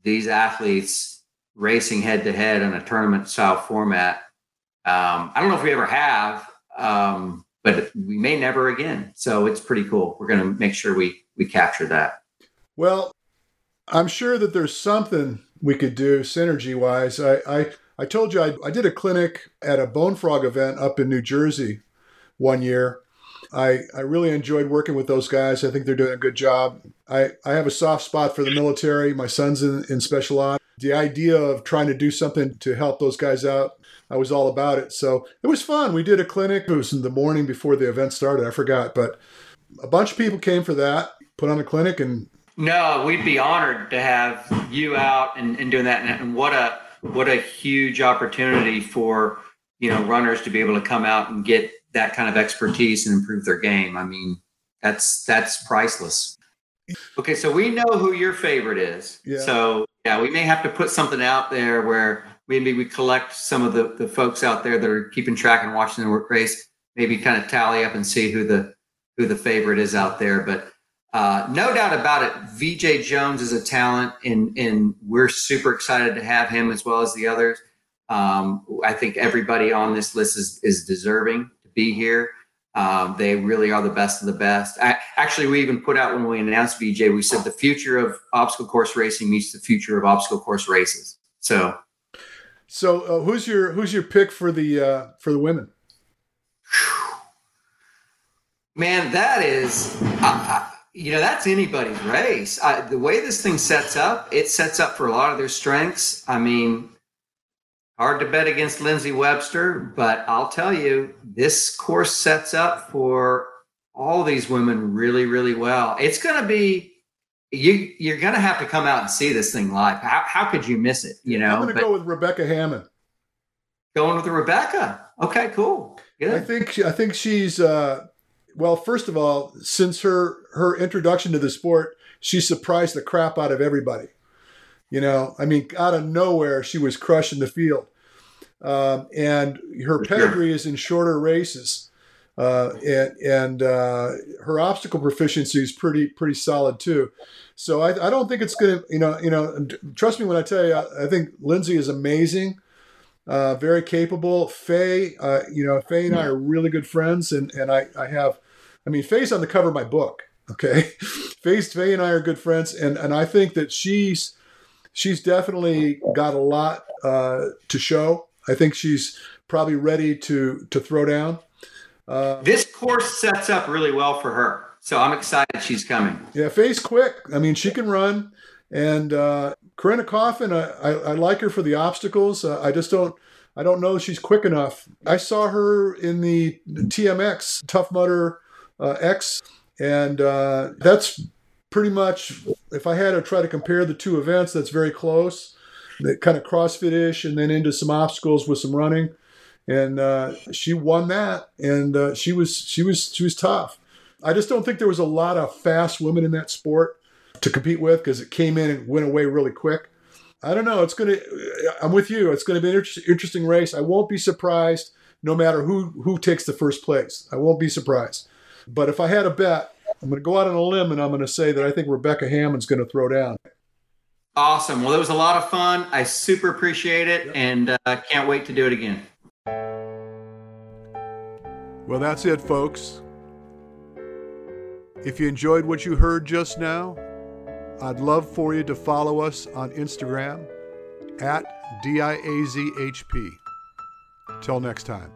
these athletes racing head to head in a tournament style format. Um, I don't know if we ever have, um, but we may never again. So it's pretty cool. We're going to make sure we we capture that. Well, I'm sure that there's something we could do synergy wise. I, I I told you I, I did a clinic at a BoneFrog event up in New Jersey one year. I, I really enjoyed working with those guys. I think they're doing a good job. I, I have a soft spot for the military. My son's in, in special ops the idea of trying to do something to help those guys out, I was all about it. So it was fun. We did a clinic. It was in the morning before the event started. I forgot, but a bunch of people came for that, put on a clinic, and No, we'd be honored to have you out and, and doing that. And, and what a what a huge opportunity for you know runners to be able to come out and get that kind of expertise and improve their game. I mean, that's that's priceless. Okay, so we know who your favorite is. Yeah. So yeah, we may have to put something out there where maybe we collect some of the, the folks out there that are keeping track and watching the race, maybe kind of tally up and see who the who the favorite is out there. But uh, no doubt about it, Veejay Jones is a talent, and and we're super excited to have him as well as the others. Um, I think everybody on this list is is deserving to be here. Um, they really are the best of the best. I, actually, we even put out when we announced VJ, we said the future of obstacle course racing meets the future of obstacle course races. So, so uh, who's your who's your pick for the uh, for the women? Man, that is, uh, you know, that's anybody's race. I, the way this thing sets up, it sets up for a lot of their strengths. I mean, hard to bet against Lindsay Webster, but I'll tell you, this course sets up for all these women really, really well. It's going to be you. You're going to have to come out and see this thing live. How, how could you miss it? You know, I'm going to go with Rebecca Hammond. Going with Rebecca. Okay, cool. Good. I think I think she's. Uh, well, first of all, since her her introduction to the sport, she surprised the crap out of everybody. You know, I mean, out of nowhere, she was crushing the field. Um, and her pedigree is in shorter races. Uh, and and uh, her obstacle proficiency is pretty pretty solid too. So I, I don't think it's gonna you know you know trust me when I tell you I, I think Lindsay is amazing, uh, very capable. Faye, uh, you know Faye and I are really good friends, and and I I have, I mean Faye's on the cover of my book. Okay, [LAUGHS] Faye's Faye and I are good friends, and and I think that she's she's definitely got a lot uh, to show. I think she's probably ready to to throw down. Uh, this course sets up really well for her, so I'm excited she's coming. Yeah, Faye's quick. I mean, she can run. And uh, Corinna Coffin, I, I, I, like her for the obstacles. Uh, I just don't. I don't know she's quick enough. I saw her in the TMX Tough Mudder uh, X, and uh, that's pretty much if I had to try to compare the two events, that's very close. That kind of CrossFit ish, and then into some obstacles with some running, and uh, she won that, and uh, she was she was she was tough. I just don't think there was a lot of fast women in that sport to compete with because it came in and went away really quick. I don't know. It's gonna. I'm with you. It's gonna be an inter- interesting race. I won't be surprised no matter who who takes the first place. I won't be surprised. But if I had a bet, I'm going to go out on a limb and I'm going to say that I think Rebecca Hammond's going to throw down. Awesome. Well, it was a lot of fun. I super appreciate it yep. and uh, can't wait to do it again. Well, that's it, folks. If you enjoyed what you heard just now, I'd love for you to follow us on Instagram at DIAZHP. Till next time.